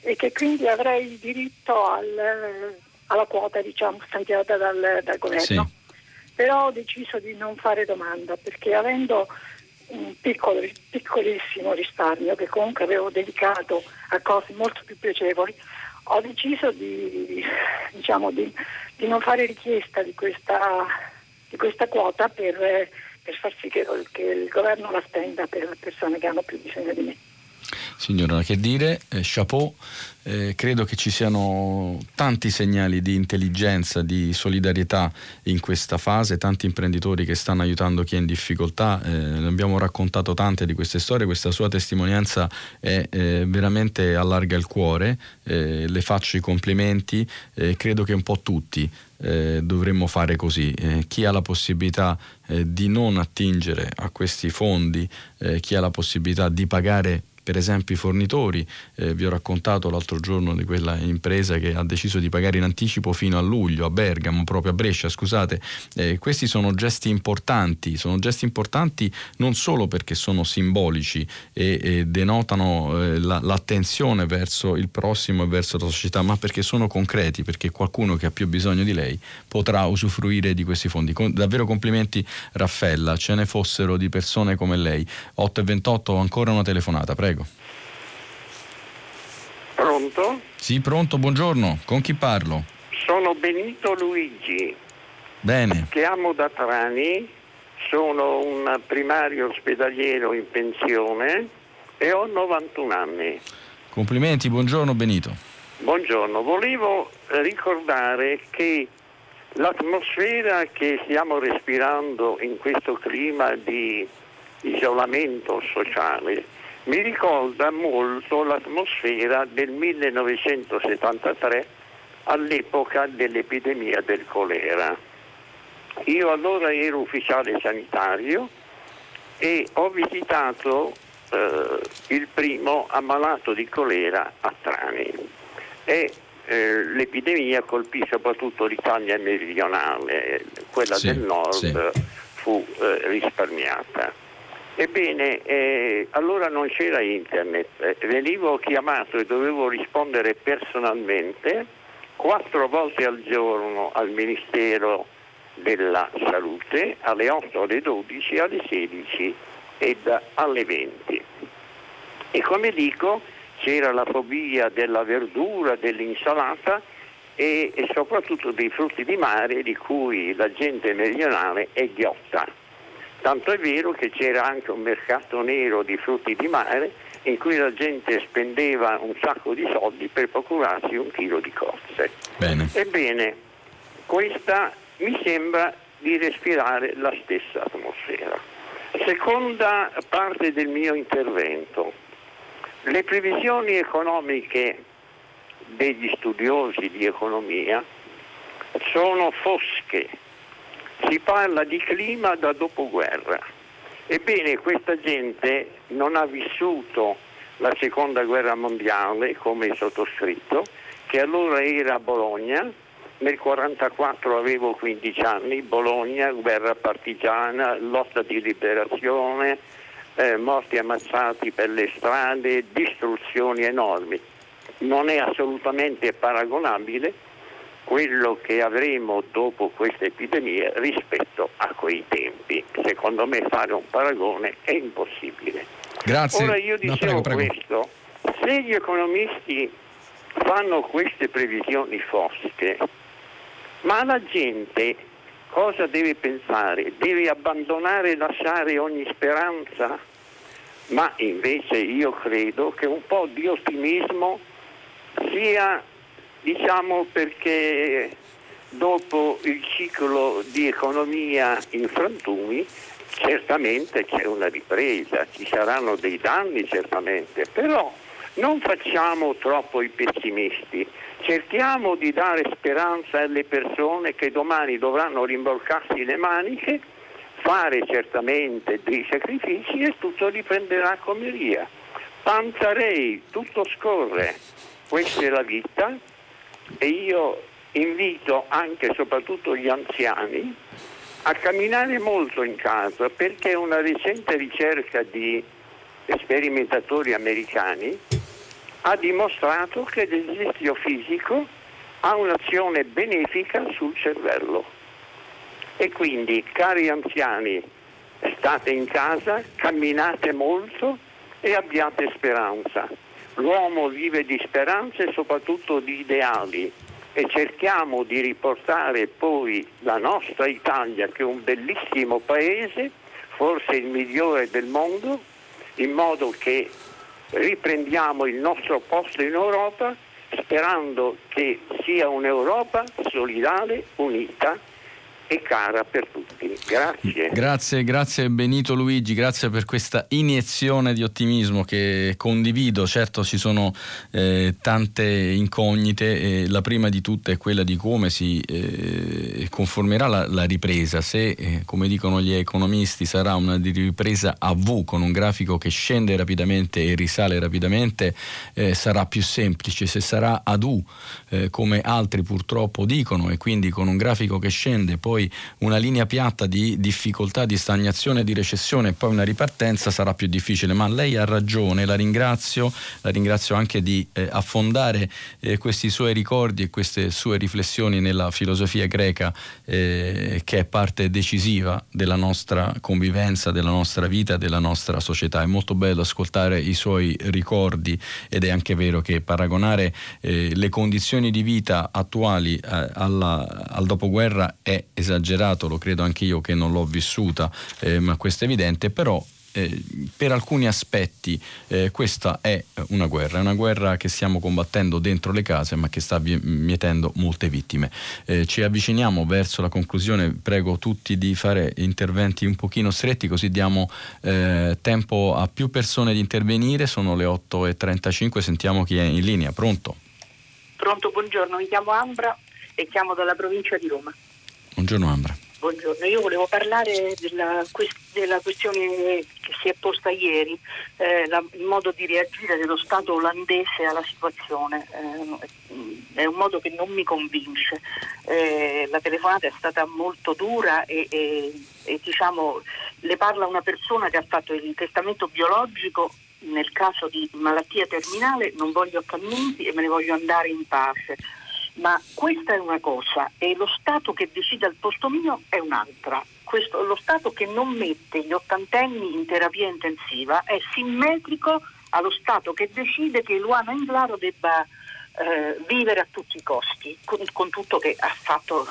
e che quindi avrei diritto al, alla quota diciamo, stanziata dal, dal governo. Sì. Però ho deciso di non fare domanda perché avendo un piccolo, piccolissimo risparmio che comunque avevo dedicato a cose molto più piacevoli, ho deciso di, diciamo, di, di non fare richiesta di questa, di questa quota per per far sì che, che il governo la spenda per persone che hanno più bisogno di me. Signora, che dire, eh, chapeau, eh, credo che ci siano tanti segnali di intelligenza, di solidarietà in questa fase, tanti imprenditori che stanno aiutando chi è in difficoltà, eh, abbiamo raccontato tante di queste storie, questa sua testimonianza è eh, veramente allarga il cuore, eh, le faccio i complimenti, eh, credo che un po' tutti eh, dovremmo fare così. Eh, chi ha la possibilità eh, di non attingere a questi fondi, eh, chi ha la possibilità di pagare per esempio i fornitori, eh, vi ho raccontato l'altro giorno di quella impresa che ha deciso di pagare in anticipo fino a luglio a Bergamo, proprio a Brescia, scusate, eh, questi sono gesti importanti, sono gesti importanti non solo perché sono simbolici e, e denotano eh, la, l'attenzione verso il prossimo e verso la società, ma perché sono concreti, perché qualcuno che ha più bisogno di lei potrà usufruire di questi fondi. Con, davvero complimenti Raffaella, ce ne fossero di persone come lei. 8 e 28, ancora una telefonata, prego. Pronto? Sì, pronto, buongiorno. Con chi parlo? Sono Benito Luigi. Bene. Chiamo da Trani, sono un primario ospedaliero in pensione e ho 91 anni. Complimenti, buongiorno Benito. Buongiorno, volevo ricordare che l'atmosfera che stiamo respirando in questo clima di isolamento sociale mi ricorda molto l'atmosfera del 1973 all'epoca dell'epidemia del colera. Io allora ero ufficiale sanitario e ho visitato eh, il primo ammalato di colera a Trani e eh, l'epidemia colpì soprattutto l'Italia meridionale, quella sì, del nord sì. fu eh, risparmiata. Ebbene, eh, allora non c'era internet, eh, venivo chiamato e dovevo rispondere personalmente quattro volte al giorno al Ministero della Salute, alle 8, alle 12, alle 16 ed alle 20. E come dico, c'era la fobia della verdura, dell'insalata e, e soprattutto dei frutti di mare di cui la gente meridionale è ghiotta. Tanto è vero che c'era anche un mercato nero di frutti di mare in cui la gente spendeva un sacco di soldi per procurarsi un chilo di cozze. Bene. Ebbene, questa mi sembra di respirare la stessa atmosfera. Seconda parte del mio intervento. Le previsioni economiche degli studiosi di economia sono fosche si parla di clima da dopoguerra. Ebbene, questa gente non ha vissuto la seconda guerra mondiale come sottoscritto, che allora era a Bologna, nel 1944 avevo 15 anni, Bologna, guerra partigiana, lotta di liberazione, eh, morti ammazzati per le strade, distruzioni enormi. Non è assolutamente paragonabile quello che avremo dopo questa epidemia rispetto a quei tempi. Secondo me fare un paragone è impossibile. Grazie. Ora io dicevo no, prego, prego. questo, se gli economisti fanno queste previsioni fosche, ma la gente cosa deve pensare? Deve abbandonare e lasciare ogni speranza? Ma invece io credo che un po' di ottimismo sia Diciamo perché dopo il ciclo di economia in frantumi certamente c'è una ripresa, ci saranno dei danni certamente, però non facciamo troppo i pessimisti, cerchiamo di dare speranza alle persone che domani dovranno rimborcarsi le maniche, fare certamente dei sacrifici e tutto riprenderà come via. Panzarei, tutto scorre, questa è la vita, e io invito anche e soprattutto gli anziani a camminare molto in casa perché una recente ricerca di sperimentatori americani ha dimostrato che l'esercizio fisico ha un'azione benefica sul cervello. E quindi, cari anziani, state in casa, camminate molto e abbiate speranza l'uomo vive di speranze e soprattutto di ideali e cerchiamo di riportare poi la nostra Italia, che è un bellissimo paese, forse il migliore del mondo, in modo che riprendiamo il nostro posto in Europa sperando che sia un'Europa solidale, unita e cara per tutti. Grazie. Grazie, grazie Benito Luigi, grazie per questa iniezione di ottimismo che condivido. Certo ci sono eh, tante incognite, la prima di tutte è quella di come si eh, conformerà la, la, ripresa, se eh, come dicono gli economisti sarà una ripresa a V con un grafico che scende rapidamente e risale rapidamente, eh, sarà più semplice, se sarà ad U eh, come altri purtroppo dicono e quindi con un grafico che scende poi poi una linea piatta di difficoltà, di stagnazione, di recessione e poi una ripartenza sarà più difficile. Ma lei ha ragione, la ringrazio, la ringrazio anche di eh, affondare eh, questi suoi ricordi e queste sue riflessioni nella filosofia greca eh, che è parte decisiva della nostra convivenza, della nostra vita, della nostra società. È molto bello ascoltare i suoi ricordi ed è anche vero che paragonare eh, le condizioni di vita attuali eh, alla, al dopoguerra è esattamente esagerato, lo credo anche io che non l'ho vissuta, eh, ma questo è evidente, però eh, per alcuni aspetti eh, questa è una guerra, è una guerra che stiamo combattendo dentro le case ma che sta mietendo molte vittime. Eh, ci avviciniamo verso la conclusione, prego tutti di fare interventi un pochino stretti così diamo eh, tempo a più persone di intervenire, sono le 8.35, sentiamo chi è in linea, pronto? Pronto, buongiorno, mi chiamo Ambra e chiamo dalla provincia di Roma. Buongiorno Ambra. Buongiorno, io volevo parlare della, della questione che si è posta ieri, eh, la, il modo di reagire dello Stato olandese alla situazione. Eh, è un modo che non mi convince. Eh, la telefonata è stata molto dura e, e, e diciamo, le parla una persona che ha fatto il testamento biologico nel caso di malattia terminale, non voglio camminti e me ne voglio andare in pace ma questa è una cosa e lo Stato che decide al posto mio è un'altra. Questo, lo Stato che non mette gli ottantenni in terapia intensiva è simmetrico allo Stato che decide che Luana Inglaro debba eh, vivere a tutti i costi, con, con tutto che ha, fatto,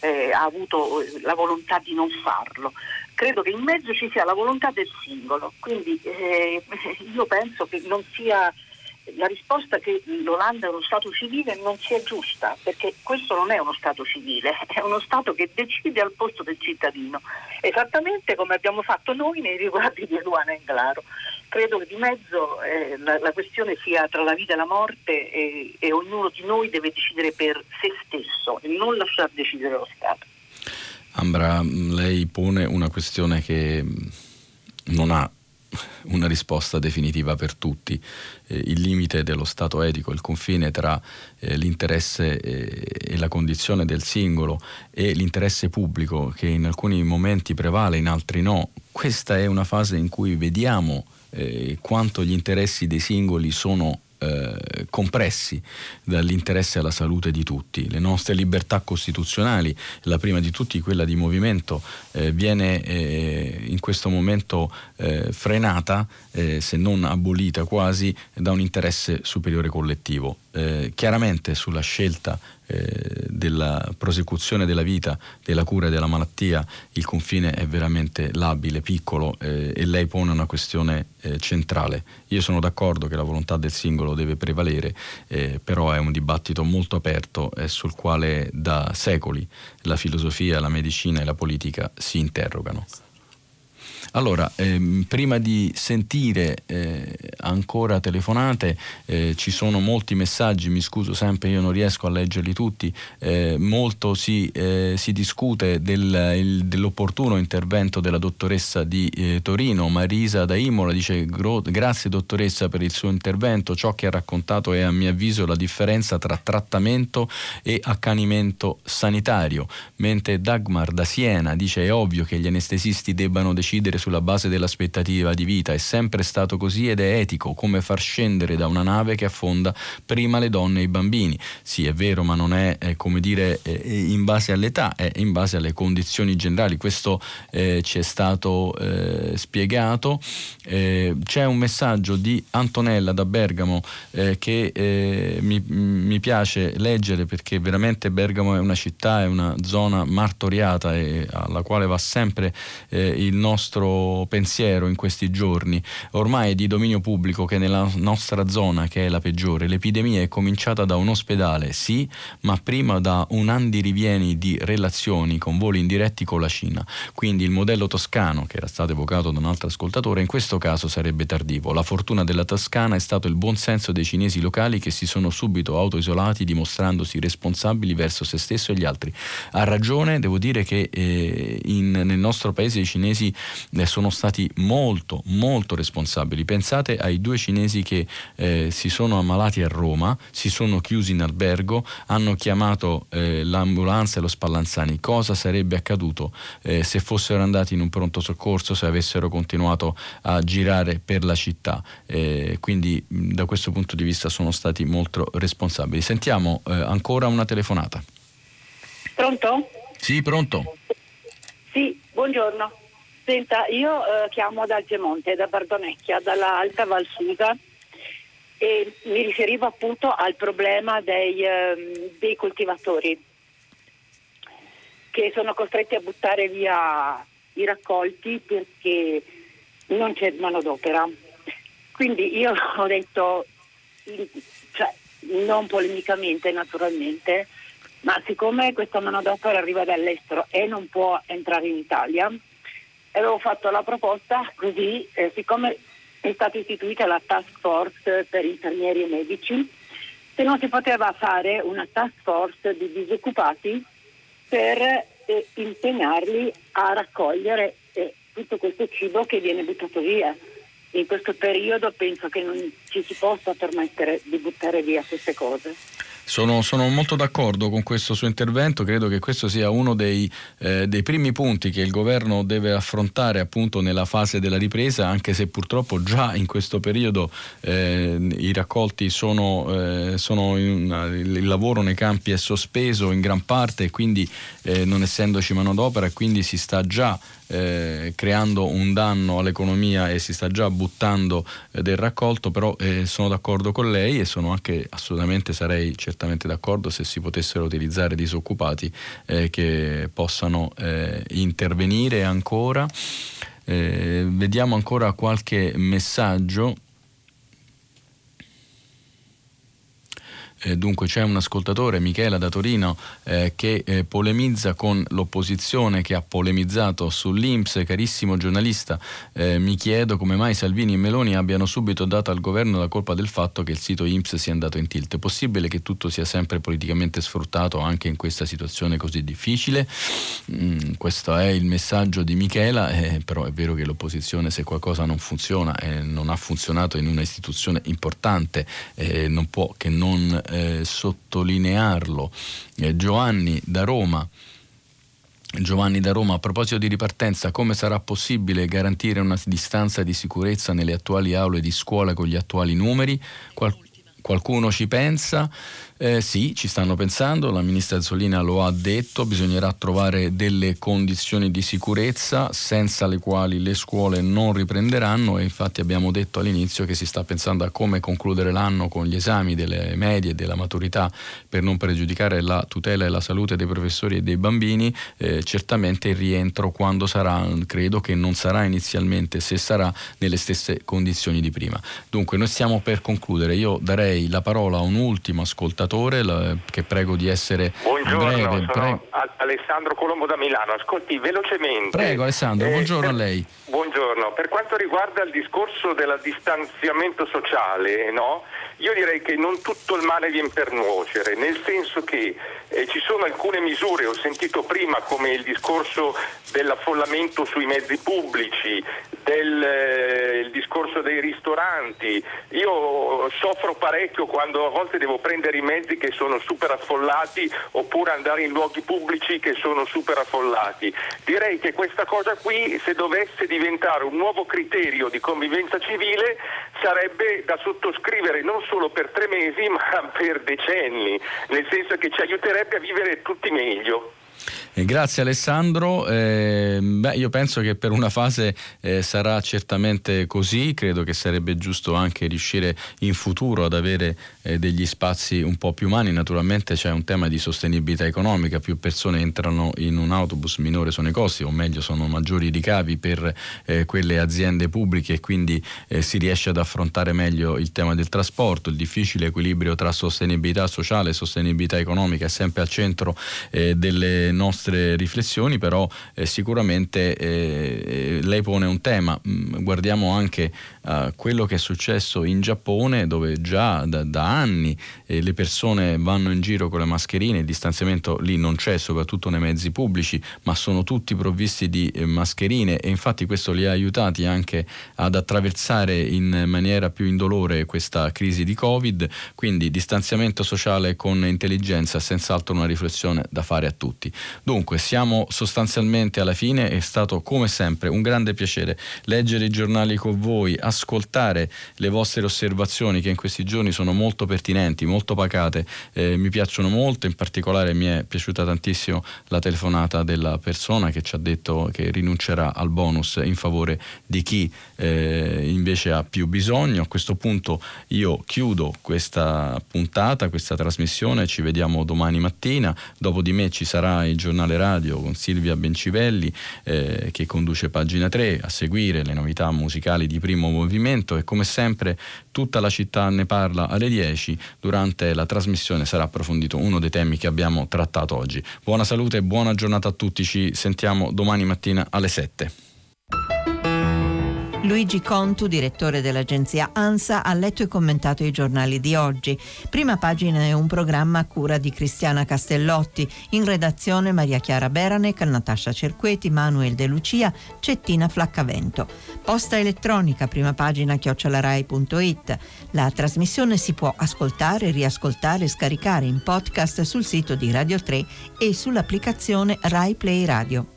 eh, ha avuto la volontà di non farlo. Credo che in mezzo ci sia la volontà del singolo, quindi eh, [laughs] io penso che non sia la risposta che l'Olanda è uno Stato civile non sia giusta, perché questo non è uno Stato civile, [laughs] è uno Stato che decide al posto del cittadino, esattamente come abbiamo fatto noi nei riguardi di Luana Englaro. Credo che di mezzo eh, la, la, questione sia tra la vita e la morte e, e ognuno di noi deve decidere per se stesso e non lasciar decidere lo Stato. Ambra, lei pone una questione che non ha una risposta definitiva per tutti. Eh, il limite dello stato etico, il confine tra eh, l'interesse eh, e la condizione del singolo e l'interesse pubblico che in alcuni momenti prevale, in altri no. Questa è una fase in cui vediamo eh, quanto gli interessi dei singoli sono eh, compressi dall'interesse alla salute di tutti. Le nostre libertà costituzionali, la prima di tutti quella di movimento, eh, viene eh, in questo momento eh, frenata, eh, se non abolita quasi, da un interesse superiore collettivo. Eh, chiaramente sulla scelta eh, della prosecuzione della vita, della cura della malattia, il confine è veramente labile, piccolo eh, e lei pone una questione eh, centrale. Io sono d'accordo che la volontà del singolo deve prevalere, però è un dibattito molto aperto sul quale da secoli la filosofia, la medicina e la politica si interrogano. Allora, ehm, prima di sentire eh, ancora telefonate, eh, ci sono molti messaggi, mi scuso sempre, io non riesco a leggerli tutti, eh, molto si, eh, si discute del, il, dell'opportuno intervento della dottoressa di eh, Torino, Marisa da Imola, dice grazie dottoressa per il suo intervento, ciò che ha raccontato è a mio avviso la differenza tra trattamento e accanimento sanitario, mentre Dagmar da Siena dice è ovvio che gli anestesisti debbano decidere sulla base dell'aspettativa di vita, è sempre stato così ed è etico, come far scendere da una nave che affonda prima le donne e i bambini. Sì, è vero, ma non è, è come dire è in base all'età, è in base alle condizioni generali. Questo eh, ci è stato eh, spiegato. Eh, c'è un messaggio di Antonella da Bergamo eh, che eh, mi, mi, piace leggere perché veramente Bergamo è una città, è una zona martoriata e alla quale va sempre eh, il nostro pensiero in questi giorni. Ormai è di dominio pubblico che nella nostra zona, che è la peggiore, l'epidemia è cominciata da un ospedale, sì, ma prima da un andirivieni di relazioni con voli indiretti con la Cina. Quindi il modello toscano, che era stato evocato da un altro ascoltatore, in questo caso sarebbe tardivo. La fortuna della Toscana è stato il buon senso dei cinesi locali che si sono subito autoisolati dimostrandosi responsabili verso se stesso e gli altri. Ha ragione, devo dire che eh, in, nel nostro paese i cinesi sono stati molto, molto responsabili. Pensate ai due cinesi che eh, si sono ammalati a Roma, si sono chiusi in albergo, hanno chiamato eh, l'ambulanza e lo Spallanzani. Cosa sarebbe accaduto eh, se fossero andati in un pronto soccorso, se avessero continuato a girare per la città? Eh, quindi da questo punto di vista sono stati molto responsabili. Sentiamo ancora una telefonata. Pronto? Sì, pronto. Sì, buongiorno. Senta, io eh, chiamo da Algemonte, da Bardonecchia, dalla Alta Valsusa e mi riferivo appunto al problema dei, eh, dei coltivatori che sono costretti a buttare via i raccolti perché non c'è manodopera. Quindi io [laughs] ho detto, cioè, non polemicamente naturalmente, ma siccome questa manodopera arriva dall'estero e non può entrare in Italia, avevo fatto la proposta così, eh, siccome è stata istituita la task force per infermieri e medici, se non si poteva fare una task force di disoccupati per eh, impegnarli a raccogliere eh, tutto questo cibo che viene buttato via. In questo periodo penso che non ci si possa permettere di buttare via queste cose. Sono, sono, molto d'accordo con questo suo intervento, credo che questo sia uno dei, eh, dei, primi punti che il governo deve affrontare appunto nella fase della ripresa, anche se purtroppo già in questo periodo eh, i raccolti sono, eh, sono in, il lavoro nei campi è sospeso in gran parte, quindi eh, non essendoci manodopera, quindi si sta già eh, creando un danno all'economia e si sta già buttando eh, del raccolto, però eh, sono d'accordo con lei e sono anche assolutamente sarei certamente d'accordo se si potessero utilizzare disoccupati eh, che possano eh, intervenire ancora. Eh, vediamo ancora qualche messaggio. Eh, dunque c'è un ascoltatore, Michela da Torino, eh, che eh, polemizza con l'opposizione che ha polemizzato sull'Inps. Carissimo giornalista, eh, mi chiedo come mai Salvini e Meloni abbiano subito dato al governo la colpa del fatto che il sito Inps sia andato in tilt. È possibile che tutto sia sempre politicamente sfruttato anche in questa situazione così difficile? Mm, questo è il messaggio di Michela, eh, però è vero che l'opposizione se qualcosa non funziona e non ha funzionato in una istituzione importante non può che non eh, sottolinearlo. Eh, Giovanni da Roma. Giovanni da Roma, a proposito di ripartenza, come sarà possibile garantire una distanza di sicurezza nelle attuali aule di scuola con gli attuali numeri? Qual- qualcuno ci pensa? Eh, sì, ci stanno pensando, la ministra Azzolina lo ha detto, bisognerà trovare delle condizioni di sicurezza senza le quali le scuole non riprenderanno e infatti abbiamo detto all'inizio che si sta pensando a come concludere l'anno con gli esami delle medie e della maturità per non pregiudicare la tutela e la salute dei professori e dei bambini, eh, certamente il rientro quando sarà, credo che non sarà inizialmente, se sarà nelle stesse condizioni di prima. Dunque noi stiamo per concludere, io darei la parola a un ultimo ascoltatore ascoltatore che prego di essere buongiorno, breve. Sono Prego. Alessandro Colombo da Milano. Ascolti velocemente. Prego Alessandro, eh, buongiorno per, a lei. Buongiorno. Per quanto riguarda il discorso del distanziamento sociale, no? io direi che non tutto il male viene per nuocere, nel senso che eh, ci sono alcune misure, ho sentito prima come il discorso dell'affollamento sui mezzi pubblici, del eh, discorso dei ristoranti. Io soffro parecchio quando a volte devo prendere i mezzi che sono super affollati oppure andare in luoghi pubblici che sono super affollati. Direi che questa cosa qui, se dovesse diventare un nuovo criterio di convivenza civile, sarebbe da sottoscrivere non solo per tre mesi [laughs] ma per decenni, nel senso che ci aiuterebbe a vivere tutti meglio. Grazie Alessandro, eh, beh, io penso che per una fase eh, sarà certamente così, credo che sarebbe giusto anche riuscire in futuro ad avere eh, degli spazi un po' più umani, naturalmente c'è un tema di sostenibilità economica, più persone entrano in un autobus, minore sono i costi, o meglio sono maggiori i ricavi per eh, quelle aziende pubbliche e quindi eh, si riesce ad affrontare meglio il tema del trasporto, il difficile equilibrio tra sostenibilità sociale e sostenibilità economica è sempre al centro delle nostre nostre riflessioni, però eh, sicuramente eh, lei pone un tema. Mm, guardiamo anche uh, quello che è successo in Giappone, dove già da, da anni eh, le persone vanno in giro con le mascherine, il distanziamento lì non c'è, soprattutto nei mezzi pubblici, ma sono tutti provvisti di eh, mascherine e infatti questo li ha aiutati anche ad attraversare in maniera più indolore questa crisi di Covid, quindi distanziamento sociale con intelligenza è senz'altro una riflessione da fare a tutti. Dunque, siamo sostanzialmente alla fine, è stato come sempre un grande piacere leggere i giornali con voi, le vostre osservazioni che in questi giorni sono molto pertinenti, molto pacate, eh, mi piacciono molto, in particolare mi è piaciuta tantissimo la telefonata della persona che ci ha detto che rinuncerà al bonus in favore di chi eh, invece ha più bisogno. A questo punto io chiudo questa puntata, questa trasmissione, ci vediamo domani mattina, dopo di me ci sarà il giornale radio con Silvia Bencivelli eh, che conduce pagina 3 a seguire le novità musicali di primo movimento e come sempre tutta la città ne parla alle 10. Durante la trasmissione sarà approfondito uno dei temi che abbiamo trattato oggi. Buona salute e buona giornata a tutti, ci sentiamo domani mattina alle 7. Luigi Contu, direttore dell'agenzia ANSA, ha letto e commentato i giornali di oggi. Prima pagina è un programma a cura di Cristiana Castellotti, in redazione Maria Chiara Beranec, Natascia Cerqueti, Manuel De Lucia, Cettina Flaccavento. Posta elettronica, prima pagina chiocciolarai.it. La trasmissione si può ascoltare, riascoltare e scaricare in podcast sul sito di Radio 3 e sull'applicazione Rai Play Radio.